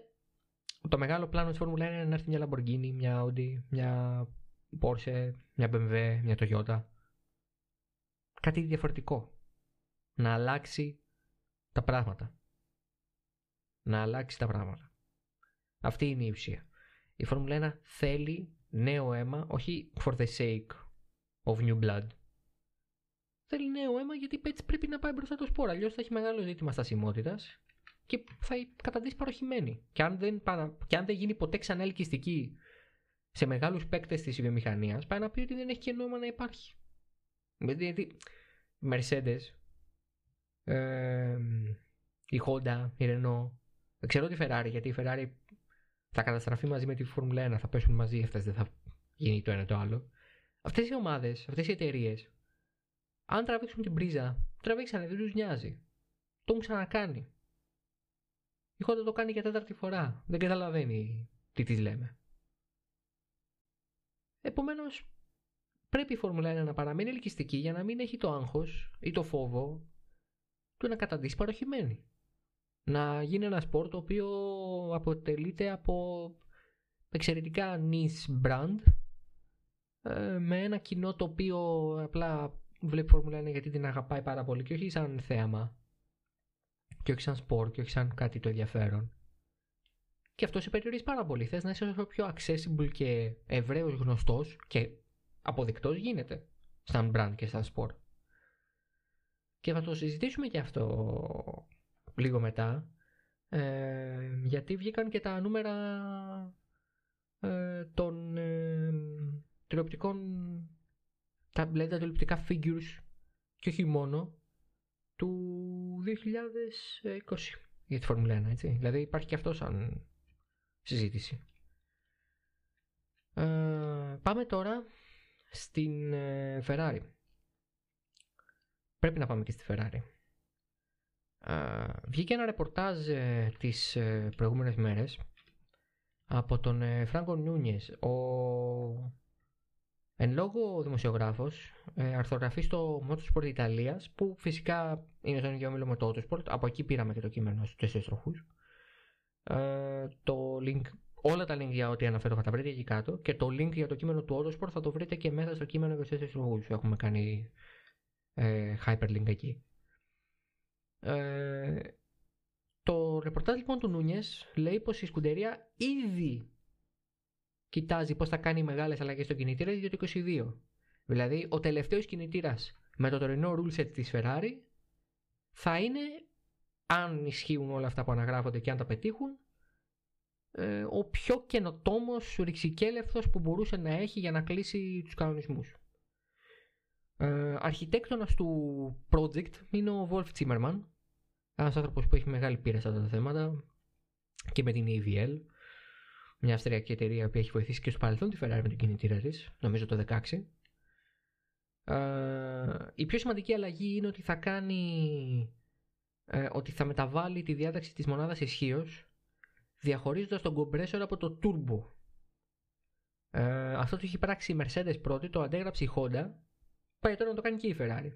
το μεγάλο πλάνο της Φόρμουλα 1 είναι να έρθει μια Lamborghini, μια Audi, μια Porsche, μια BMW, μια Toyota. Κάτι διαφορετικό. Να αλλάξει τα πράγματα να αλλάξει τα πράγματα. Αυτή είναι η ουσία. Η Φόρμουλα 1 θέλει νέο αίμα, όχι for the sake of new blood. Θέλει νέο αίμα γιατί έτσι πρέπει να πάει μπροστά το σπόρο. Αλλιώς θα έχει μεγάλο ζήτημα στασιμότητας και θα καταντήσει παροχημένη. Και αν δεν, και αν δεν γίνει ποτέ ξανά ελκυστική σε μεγάλους παίκτες της βιομηχανίας, πάει να πει ότι δεν έχει και νόημα να υπάρχει. Γιατί η Mercedes, ε, η Honda, η Renault, δεν ξέρω τη Ferrari, γιατί η Ferrari θα καταστραφεί μαζί με τη Φόρμουλα 1, θα πέσουν μαζί αυτές, δεν θα γίνει το ένα το άλλο. Αυτές οι ομάδες, αυτές οι εταιρείες, αν τραβήξουν την πρίζα, τραβήξανε, δεν τους νοιάζει. Το έχουν ξανακάνει. Η Honda το κάνει για τέταρτη φορά. Δεν καταλαβαίνει τι τις λέμε. Επομένως, πρέπει η Φόρμουλα 1 να παραμείνει ελκυστική για να μην έχει το άγχος ή το φόβο του να καταντήσει παροχημένη. Να γίνει ένα σπορ το οποίο αποτελείται από εξαιρετικά niche brand ε, με ένα κοινό το οποίο απλά βλέπει Φόρμουλα 1 γιατί την αγαπάει πάρα πολύ και όχι σαν θέαμα και όχι σαν σπορ και όχι σαν κάτι το ενδιαφέρον. Και αυτός σε περιορίζει πάρα πολύ. Θες να είσαι όσο πιο accessible και ευρέω γνωστός και αποδεικτό γίνεται σαν brand και σαν sport. Και θα το συζητήσουμε και αυτό λίγο μετά. Ε, γιατί βγήκαν και τα νούμερα ε, των ε, τηλεοπτικών τα, δηλαδή τα τηλεοπτικά figures και όχι μόνο του 2020 για τη Φόρμουλα 1 έτσι. Δηλαδή υπάρχει και αυτός σαν συζήτηση. Ε, πάμε τώρα στην ε, Ferrari. Πρέπει να πάμε και στη Ferrari. Ε, βγήκε ένα ρεπορτάζ ε, τις ε, προηγούμενες μέρες από τον ε, Φράγκο Νούνιες. Ο εν λόγω δημοσιογράφος ε, αρθογραφεί στο Motorsport Ιταλίας που φυσικά είναι στον ίδιο όμιλο με το Autosport. Από εκεί πήραμε και το κείμενο στους τέσσερις τροχούς. Ε, το link, όλα τα link για ό,τι αναφέρω θα τα βρείτε εκεί κάτω και το link για το κείμενο του Autosport θα το βρείτε και μέσα στο κείμενο για τους λόγους έχουμε κάνει ε, hyperlink εκεί. Ε, το ρεπορτάζ λοιπόν του Νούνιες λέει πως η σκουντερία ήδη κοιτάζει πως θα κάνει μεγάλες αλλαγές στο κινητήρα για το 22. Δηλαδή ο τελευταίος κινητήρας με το τωρινό rule set της Ferrari θα είναι αν ισχύουν όλα αυτά που αναγράφονται και αν τα πετύχουν, ε, ο πιο καινοτόμος ρηξικέλευθος που μπορούσε να έχει για να κλείσει τους κανονισμούς. Ε, αρχιτέκτονας του project είναι ο Wolf Zimmerman, ένας άνθρωπος που έχει μεγάλη πείρα σε αυτά τα θέματα και με την EVL, μια αυστριακή εταιρεία που έχει βοηθήσει και στο παρελθόν τη Ferrari με την κινητήρα της, νομίζω το 2016. Ε, η πιο σημαντική αλλαγή είναι ότι θα κάνει ε, ότι θα μεταβάλει τη διάταξη της μονάδας ισχύω διαχωρίζοντας τον compressor από το turbo. Ε, αυτό το έχει πράξει η Mercedes πρώτη, το αντέγραψε η Honda, πάει τώρα να το κάνει και η Ferrari.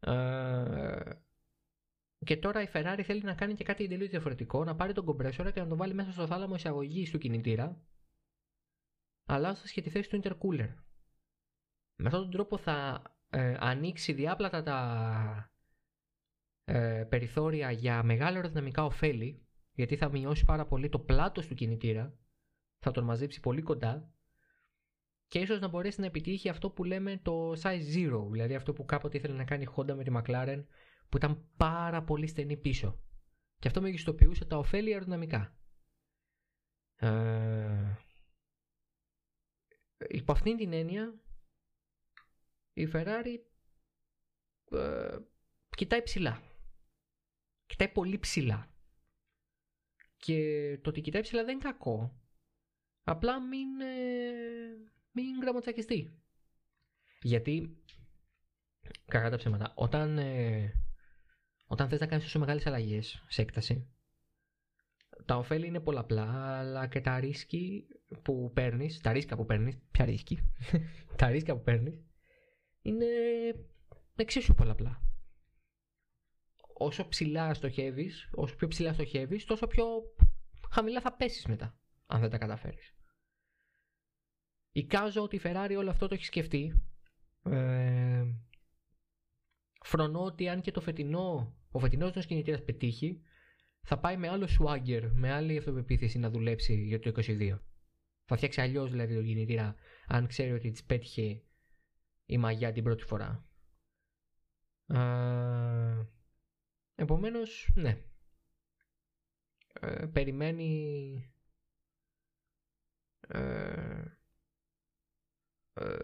Ε, και τώρα η Ferrari θέλει να κάνει και κάτι εντελώς διαφορετικό, να πάρει τον compressor και να τον βάλει μέσα στο θάλαμο εισαγωγής του κινητήρα, αλλάζοντας και τη θέση του intercooler. Με αυτόν τον τρόπο θα ε, ανοίξει διάπλατα τα ε, περιθώρια για μεγάλα αεροδυναμικά ωφέλη, γιατί θα μειώσει πάρα πολύ το πλάτος του κινητήρα, θα τον μαζέψει πολύ κοντά και ίσως να μπορέσει να επιτύχει αυτό που λέμε το size zero, δηλαδή αυτό που κάποτε ήθελε να κάνει η Honda με τη McLaren, που ήταν πάρα πολύ στενή πίσω. Και αυτό μεγιστοποιούσε τα ωφέλη αεροδυναμικά. Ε, υπό αυτήν την έννοια, η Ferrari ε, κοιτάει ψηλά κοιτάει πολύ ψηλά. Και το ότι κοιτάει ψηλά δεν είναι κακό. Απλά μην, ε, μην γραμματσακιστεί. Γιατί, κακά τα ψέματα, όταν, ε, όταν θες να κάνεις τόσο μεγάλες αλλαγές σε έκταση, τα ωφέλη είναι πολλαπλά, αλλά και τα ρίσκη που παίρνεις, τα ρίσκα που παίρνεις, ποια ρίσκη, τα ρίσκα που παίρνεις, είναι εξίσου πολλαπλά όσο ψηλά στοχεύεις, όσο πιο ψηλά στοχεύεις, τόσο πιο χαμηλά θα πέσεις μετά, αν δεν τα καταφέρεις. Εικάζω ότι η Ferrari όλο αυτό το έχει σκεφτεί. Ε, φρονώ ότι αν και το φετινό, ο φετινός νέος κινητήρας πετύχει, θα πάει με άλλο swagger, με άλλη αυτοπεποίθηση να δουλέψει για το 22. Θα φτιάξει αλλιώς δηλαδή το κινητήρα, αν ξέρει ότι της πέτυχε η μαγιά την πρώτη φορά. Ε, Επομένως, ναι. Ε, περιμένει... Ε, ε,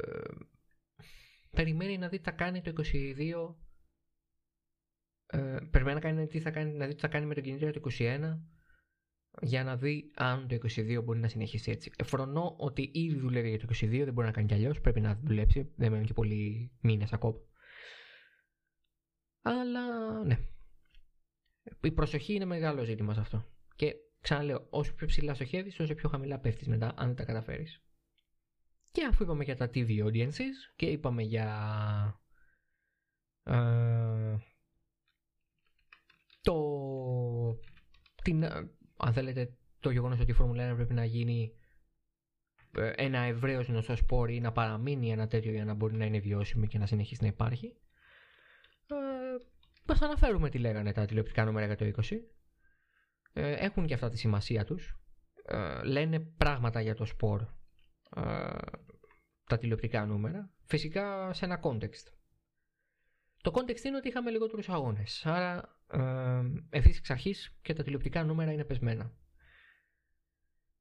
περιμένει να δει τι θα κάνει το 22 ε, περιμένει να, κάνει, τι θα κάνει, να δει τι θα κάνει με το κινητήρα το 21 για να δει αν το 22 μπορεί να συνεχίσει έτσι. Εφρονώ ότι ήδη δουλεύει για το 22, δεν μπορεί να κάνει κι αλλιώς. Πρέπει να δουλέψει. Δεν μένουν και πολλοί μήνες ακόμα. Αλλά ναι, η προσοχή είναι μεγάλο ζήτημα σε αυτό. Και Ξαναλέω, όσο πιο ψηλά στοχεύεις, όσο πιο χαμηλά πέφτεις μετά, αν δεν τα καταφέρεις. Και αφού είπαμε για τα TV audiences και είπαμε για. Ε, το. Την, αν θέλετε, το γεγονός ότι η Φόρμουλα 1 πρέπει να γίνει ε, ένα ευρέως γνωστό σπόρ ή να παραμείνει ένα τέτοιο για να μπορεί να είναι βιώσιμο και να συνεχίσει να υπάρχει. Ε, Μας αναφέρουμε τι λέγανε τα τηλεοπτικά νούμερα για το 20. Ε, έχουν και αυτά τη σημασία τους. Ε, λένε πράγματα για το σπορ ε, τα τηλεοπτικά νούμερα. Φυσικά σε ένα context. Το context είναι ότι είχαμε λιγότερους αγώνες. Άρα ε, ευθύς εξ αρχής και τα τηλεοπτικά νούμερα είναι πεσμένα.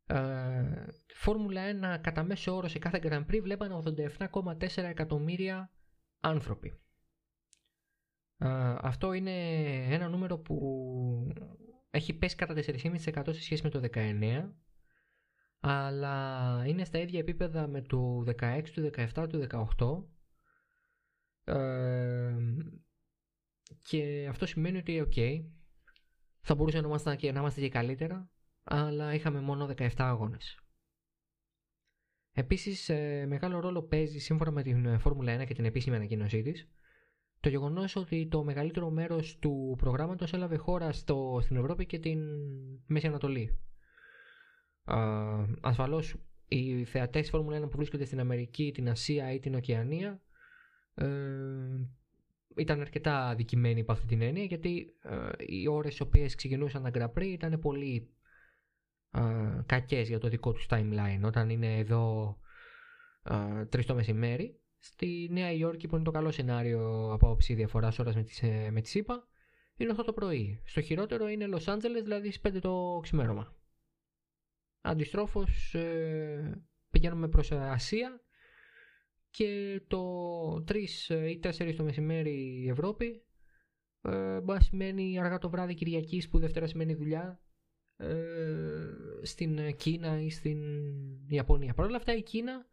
Ε, Φόρμουλα 1 κατά μέσο όρο σε κάθε Grand Prix βλέπανε 87,4 εκατομμύρια άνθρωποι. Αυτό είναι ένα νούμερο που έχει πέσει κατά 4,5% σε σχέση με το 19 αλλά είναι στα ίδια επίπεδα με το 16, το 17, το 18 ε, και αυτό σημαίνει ότι ok θα μπορούσε να είμαστε, και, να είμαστε και καλύτερα αλλά είχαμε μόνο 17 αγώνες. Επίσης ε, μεγάλο ρόλο παίζει σύμφωνα με την Φόρμουλα 1 και την επίσημη ανακοίνωσή της το γεγονός ότι το μεγαλύτερο μέρος του προγράμματος έλαβε χώρα στο, στην Ευρώπη και την Μέση Ανατολή. Ασφαλώς οι θεατές της Φόρμουλα 1 που βρίσκονται στην Αμερική, την Ασία ή την Οκεανία ε, ήταν αρκετά αδικημένοι από αυτή την έννοια γιατί ε, οι ώρες οι οποίες ξεκινούσαν τα Grand Prix ήταν πολύ ε, κακές για το δικό τους timeline όταν είναι εδώ ε, τρεις το μεσημέρι Στη Νέα Υόρκη που είναι το καλό σενάριο από άποψη διαφοράς ώρα με τη ε, με ΣΥΠΑ είναι 8 το πρωί. Στο χειρότερο είναι Λος Άντζελες δηλαδή στις 5 το ξημέρωμα. Αντιστρόφως ε, πηγαίνουμε προς Ασία και το 3 ή 4 το μεσημέρι η Ευρώπη ε, μπορεί να σημαίνει αργά το βράδυ Κυριακής που Δευτέρα σημαίνει δουλειά ε, στην Κίνα ή στην Ιαπωνία. Παρ' όλα αυτά η Κίνα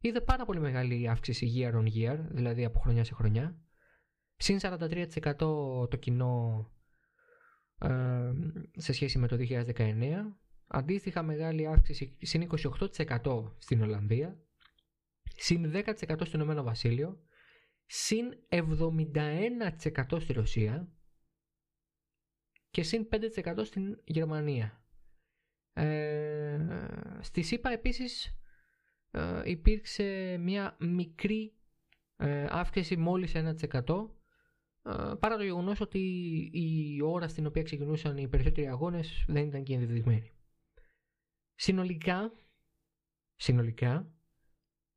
είδε πάρα πολύ μεγάλη αύξηση year on year, δηλαδή από χρονιά σε χρονιά. Συν 43% το κοινό ε, σε σχέση με το 2019. Αντίστοιχα μεγάλη αύξηση συν 28% στην Ολλανδία. Συν 10% στο Ηνωμένο Βασίλειο. Συν 71% στη Ρωσία. Και συν 5% στην Γερμανία. Ε, στη ΣΥΠΑ επίσης ε, υπήρξε μια μικρή ε, αύξηση μόλις 1% ε, παρά το γεγονός ότι η ώρα στην οποία ξεκινούσαν οι περισσότεροι αγώνες δεν ήταν και ενδεδειγμένη. Συνολικά, συνολικά,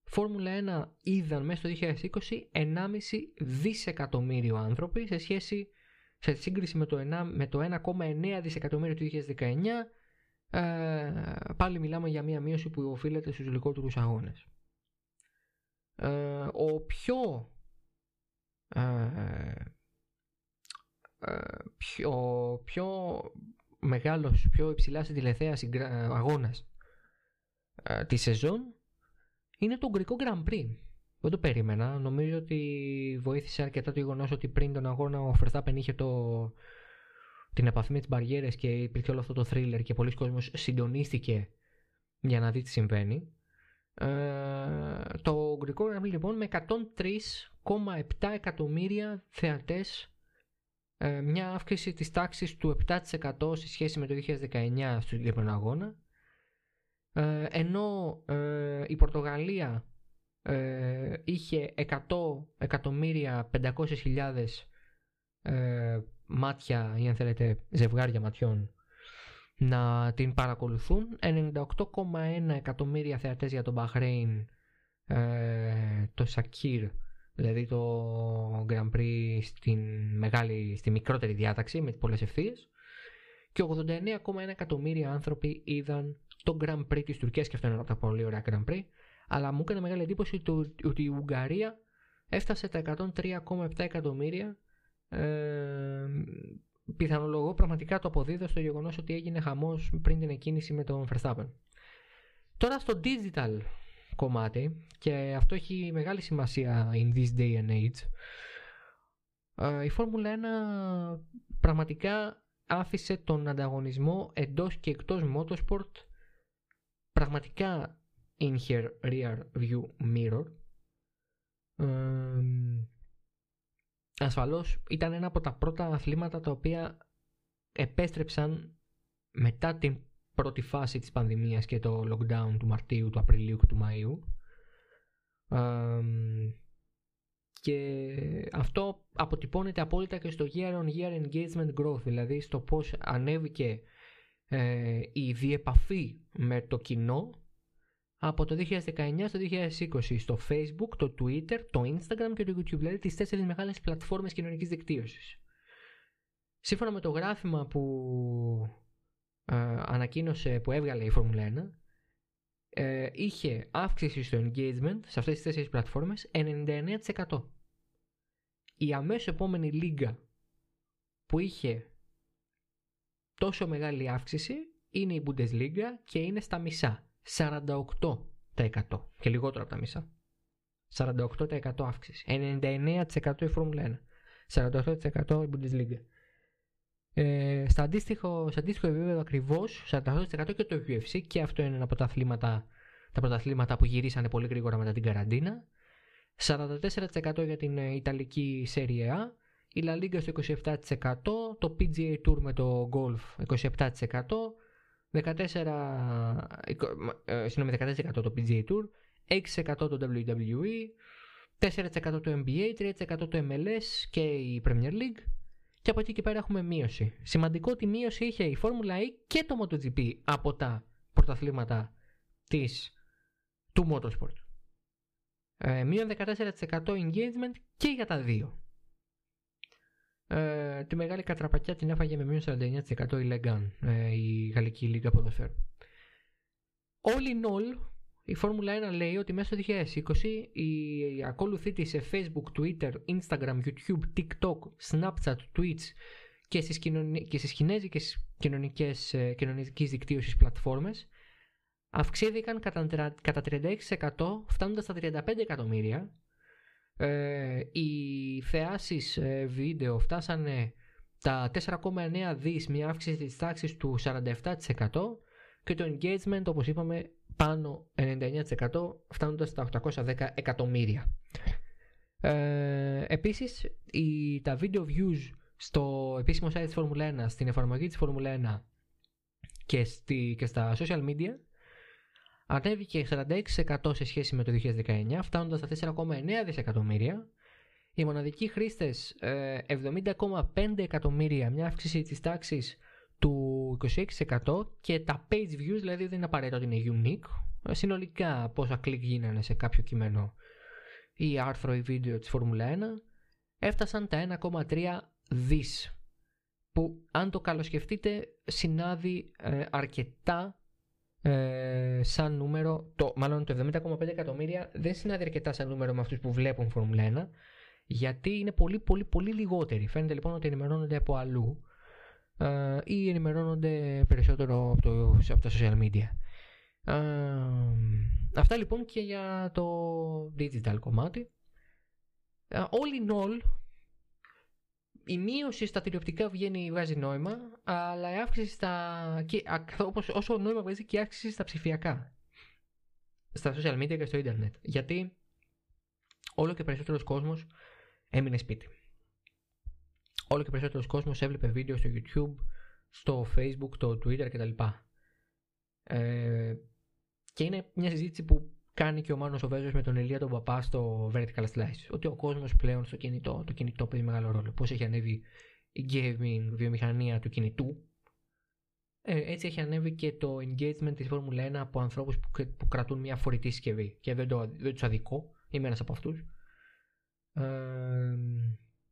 Φόρμουλα 1 είδαν μέσα στο 2020 1,5 δισεκατομμύριο άνθρωποι σε σχέση σε σύγκριση με το, 1, με το 1,9 δισεκατομμύριο του 2019 ε, πάλι μιλάμε για μια μείωση που οφείλεται στους λιγότερους αγώνες. Ε, ο πιο, ε, ε πιο, πιο μεγάλος, πιο υψηλάς στην τηλεθέαση αγώνας ε, τη σεζόν είναι το Γκρικό Grand Prix. Δεν το περίμενα. Νομίζω ότι βοήθησε αρκετά το γεγονός ότι πριν τον αγώνα ο Verstappen είχε το, την επαφή με τις μπαριέρες και υπήρχε όλο αυτό το thriller και πολλοί κόσμος συντονίστηκε για να δει τι συμβαίνει. Ε, το Γκρικό Γραμμή λοιπόν με 103,7 εκατομμύρια θεατές ε, μια αύξηση της τάξης του 7% σε σχέση με το 2019 στο συγκεκριμένο αγώνα ε, ενώ ε, η Πορτογαλία ε, είχε 100 εκατομμύρια 500.000 μάτια ή αν θέλετε ζευγάρια ματιών να την παρακολουθούν. 98,1 εκατομμύρια θεατές για τον Μπαχρέιν ε, το Σακύρ δηλαδή το Grand Prix στην μεγάλη, στη μικρότερη διάταξη με πολλές ευθείες. Και 89,1 εκατομμύρια άνθρωποι είδαν το Grand Prix της Τουρκίας και αυτό είναι από τα πολύ ωραία Grand Prix. Αλλά μου έκανε μεγάλη εντύπωση ότι η Ουγγαρία έφτασε τα 103,7 εκατομμύρια ε, πιθανολογώ πραγματικά το αποδίδω στο γεγονός ότι έγινε χαμός πριν την εκκίνηση με τον Verstappen. Τώρα στο digital κομμάτι και αυτό έχει μεγάλη σημασία in this day and age ε, η Φόρμουλα 1 πραγματικά άφησε τον ανταγωνισμό εντός και εκτός motorsport πραγματικά in her rear view mirror. Ε, ασφαλώς ήταν ένα από τα πρώτα αθλήματα τα οποία επέστρεψαν μετά την πρώτη φάση της πανδημίας και το lockdown του Μαρτίου, του Απριλίου και του Μαΐου. και αυτό αποτυπώνεται απόλυτα και στο year on year engagement growth, δηλαδή στο πώς ανέβηκε ε, η διεπαφή με το κοινό από το 2019 στο 2020 στο Facebook, το Twitter, το Instagram και το YouTube, δηλαδή τις τέσσερις μεγάλες πλατφόρμες κοινωνικής δικτύωσης. Σύμφωνα με το γράφημα που ε, ανακοίνωσε, που έβγαλε η Φόρμουλα 1, ε, είχε αύξηση στο engagement σε αυτές τις τέσσερις πλατφόρμες 99%. Η αμέσως επόμενη λίγα που είχε τόσο μεγάλη αύξηση είναι η Bundesliga και είναι στα μισά. 48% και λιγότερο από τα μισά. 48% αύξηση. 99% η Φόρμουλα 1. 48% η Bundesliga. Ε, στα αντίστοιχο, σε αντίστοιχο επίπεδο ακριβώς, 48% και το UFC και αυτό είναι ένα από τα αθλήματα, τα πρωταθλήματα που γυρίσανε πολύ γρήγορα μετά την καραντίνα. 44% για την ε, Ιταλική Serie A, η La Liga στο 27%, το PGA Tour με το Golf 27%, 14, ε, 14% το PGA Tour, 6% το WWE, 4% το NBA, 3% το MLS και η Premier League και από εκεί και πέρα έχουμε μείωση. Σημαντικό ότι μείωση είχε η Formula E και το MotoGP από τα πρωταθλήματα της, του Motorsport. Ε, μείον 14% engagement και για τα δύο. Ε, τη μεγάλη κατραπακιά την έφαγε με μείον 49% η Legan, ε, η Γαλλική Λίγα Ποδοσφαίρου. All in all, η Φόρμουλα 1 λέει ότι μέσα στο 2020 η ακόλουθή της σε Facebook, Twitter, Instagram, YouTube, TikTok, Snapchat, Twitch και στις, κοινωνι... και στις κινέζικες κοινωνικές, ε, κοινωνικής δικτύωσης πλατφόρμες αυξήθηκαν κατά, κατά 36% φτάνοντας στα 35 εκατομμύρια. Ε, οι θεάσεις ε, βίντεο φτάσανε τα 4,9 δις, μια αύξηση της τάξης του 47% και το engagement όπως είπαμε πάνω 99% φτάνοντας στα 810 εκατομμύρια. Ε, επίσης η, τα video views στο επίσημο site της Formula 1, στην εφαρμογή της Formula 1 και, στη, και στα social media ανέβηκε 46% σε σχέση με το 2019 φτάνοντας στα 4,9 δισεκατομμύρια οι μοναδικοί χρήστες 70,5 ε, εκατομμύρια μια αύξηση της τάξης του 26% και τα page views, δηλαδή δεν είναι απαραίτητο ότι είναι unique, συνολικά πόσα κλικ γίνανε σε κάποιο κείμενο ή άρθρο ή βίντεο της Φόρμουλα 1, έφτασαν τα 1,3 δις που αν το καλοσκεφτείτε συνάδει ε, αρκετά ε, σαν νούμερο, το, μάλλον το 70,5 εκατομμύρια δεν συνάδει αρκετά σαν νούμερο με αυτούς που βλέπουν Φόρμουλα 1 γιατί είναι πολύ πολύ πολύ λιγότεροι. Φαίνεται λοιπόν ότι ενημερώνονται από αλλού ε, ή ενημερώνονται περισσότερο από, το, από τα social media. Ε, αυτά λοιπόν και για το digital κομμάτι. Ε, all in all, η μείωση στα τηλεοπτικά βγαίνει, βγάζει νόημα, αλλά η αύξηση στα. Και, όπως, όσο νόημα βγάζει και η αύξηση στα ψηφιακά. Στα social media και στο ίντερνετ. Γιατί όλο και περισσότερος κόσμος έμεινε σπίτι όλο και περισσότερος κόσμος έβλεπε βίντεο στο YouTube, στο Facebook, το Twitter κτλ. Ε, και είναι μια συζήτηση που κάνει και ο Μάνος ο Βέζος με τον Ελία τον Παπά στο Vertical Slice. Ότι ο κόσμος πλέον στο κινητό, το κινητό παίζει μεγάλο ρόλο. Πώς έχει ανέβει η gaming βιομηχανία του κινητού. Ε, έτσι έχει ανέβει και το engagement της Formula 1 από ανθρώπους που, που κρατούν μια φορητή συσκευή. Και δεν, το, δεν τους αδικό, είμαι ένας από αυτούς. Ε,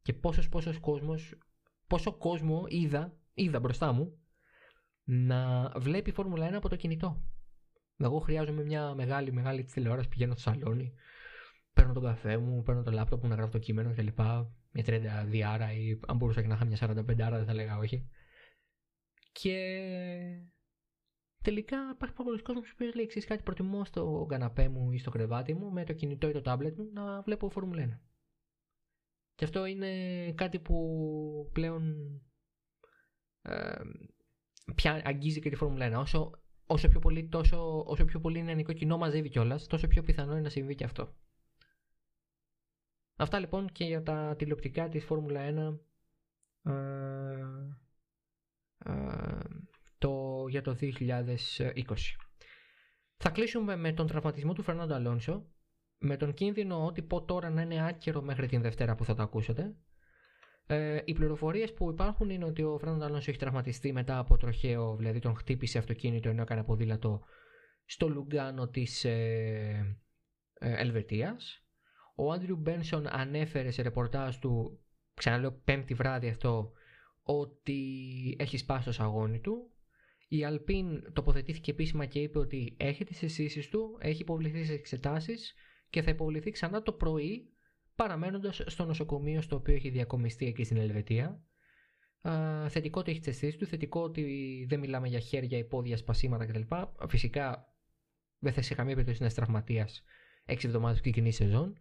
και πόσος πόσος κόσμος, πόσο κόσμο είδα, είδα μπροστά μου να βλέπει Φόρμουλα 1 από το κινητό. Εγώ χρειάζομαι μια μεγάλη μεγάλη τηλεόραση, πηγαίνω στο σαλόνι, παίρνω τον καφέ μου, παίρνω το λάπτοπ μου να γράφω το κείμενο κλπ. Μια 32 άρα ή αν μπορούσα και να είχα μια 45 άρα δεν θα λέγα όχι. Και τελικά υπάρχει πολλοί κόσμος που λέει: Ξέρεις κάτι, προτιμώ στο καναπέ μου ή στο κρεβάτι μου με το κινητό ή το τάμπλετ μου να βλέπω Φόρμουλα 1. Και αυτό είναι κάτι που πλέον ε, πια αγγίζει και τη Φόρμουλα 1. Όσο, όσο, πιο πολύ, τόσο, όσο πιο πολύ νεανικό κοινό μαζεύει κιόλας, τόσο πιο πιθανό είναι να συμβεί και αυτό. Αυτά λοιπόν και για τα τηλεοπτικά της Φόρμουλα 1 ε, ε, το, για το 2020. Θα κλείσουμε με τον τραυματισμό του Φερνάντο Αλόνσο, με τον κίνδυνο ότι πω τώρα να είναι άκυρο μέχρι την Δευτέρα που θα το ακούσετε. Ε, οι πληροφορίες που υπάρχουν είναι ότι ο Φερνάντο Αλόνσο έχει τραυματιστεί μετά από τροχαίο, δηλαδή τον χτύπησε αυτοκίνητο ενώ έκανε ποδήλατο στο Λουγκάνο της ε, ε, Ελβετίας. Ο Άντριου Μπένσον ανέφερε σε ρεπορτάζ του, ξαναλέω πέμπτη βράδυ αυτό, ότι έχει σπάσει το σαγόνι του. Η Αλπίν τοποθετήθηκε επίσημα και είπε ότι έχει τις αισθήσεις του, έχει υποβληθεί σε εξετάσεις και θα υποβληθεί ξανά το πρωί παραμένοντας στο νοσοκομείο στο οποίο έχει διακομιστεί εκεί στην Ελβετία. Α, θετικό ότι έχει τι αισθήσει του, θετικό ότι δεν μιλάμε για χέρια, υπόδια, σπασίματα κτλ. Φυσικά δεν θα σε καμία περίπτωση να είναι τραυματίας 6 εβδομάδες και κοινή σεζόν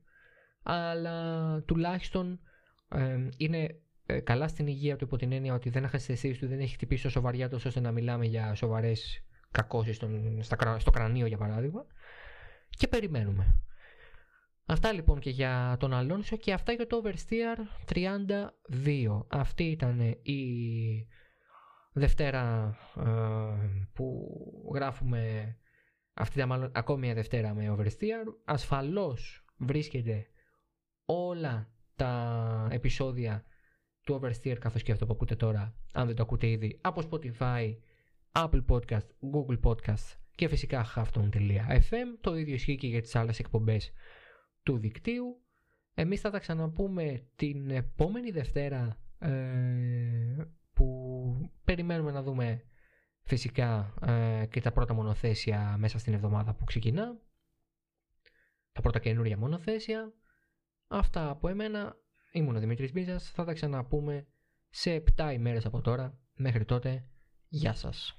αλλά τουλάχιστον ε, είναι ε, καλά στην υγεία του υπό την έννοια ότι δεν έχασε αισθήσει του, δεν έχει χτυπήσει τόσο βαριά τόσο ώστε να μιλάμε για σοβαρές κακώσεις στο κρανίο για παράδειγμα. Και περιμένουμε. Αυτά λοιπόν και για τον Αλόνσο και αυτά για το Oversteer 32. Αυτή ήταν η Δευτέρα ε, που γράφουμε αυτή ήταν μάλλον ακόμη μια Δευτέρα με Oversteer. Ασφαλώς βρίσκεται όλα τα επεισόδια του Oversteer καθώς και αυτό που ακούτε τώρα, αν δεν το ακούτε ήδη, από Spotify, Apple Podcast, Google Podcast και φυσικά hafton.fm. Το ίδιο ισχύει και για τις άλλες εκπομπές του δικτύου. Εμείς θα τα ξαναπούμε την επόμενη Δευτέρα ε, που περιμένουμε να δούμε φυσικά ε, και τα πρώτα μονοθέσια μέσα στην εβδομάδα που ξεκινά. Τα πρώτα καινούρια μονοθέσια. Αυτά από εμένα. Ήμουν ο Δημήτρης Μπίζας. Θα τα ξαναπούμε σε 7 ημέρες από τώρα. Μέχρι τότε, γεια σας.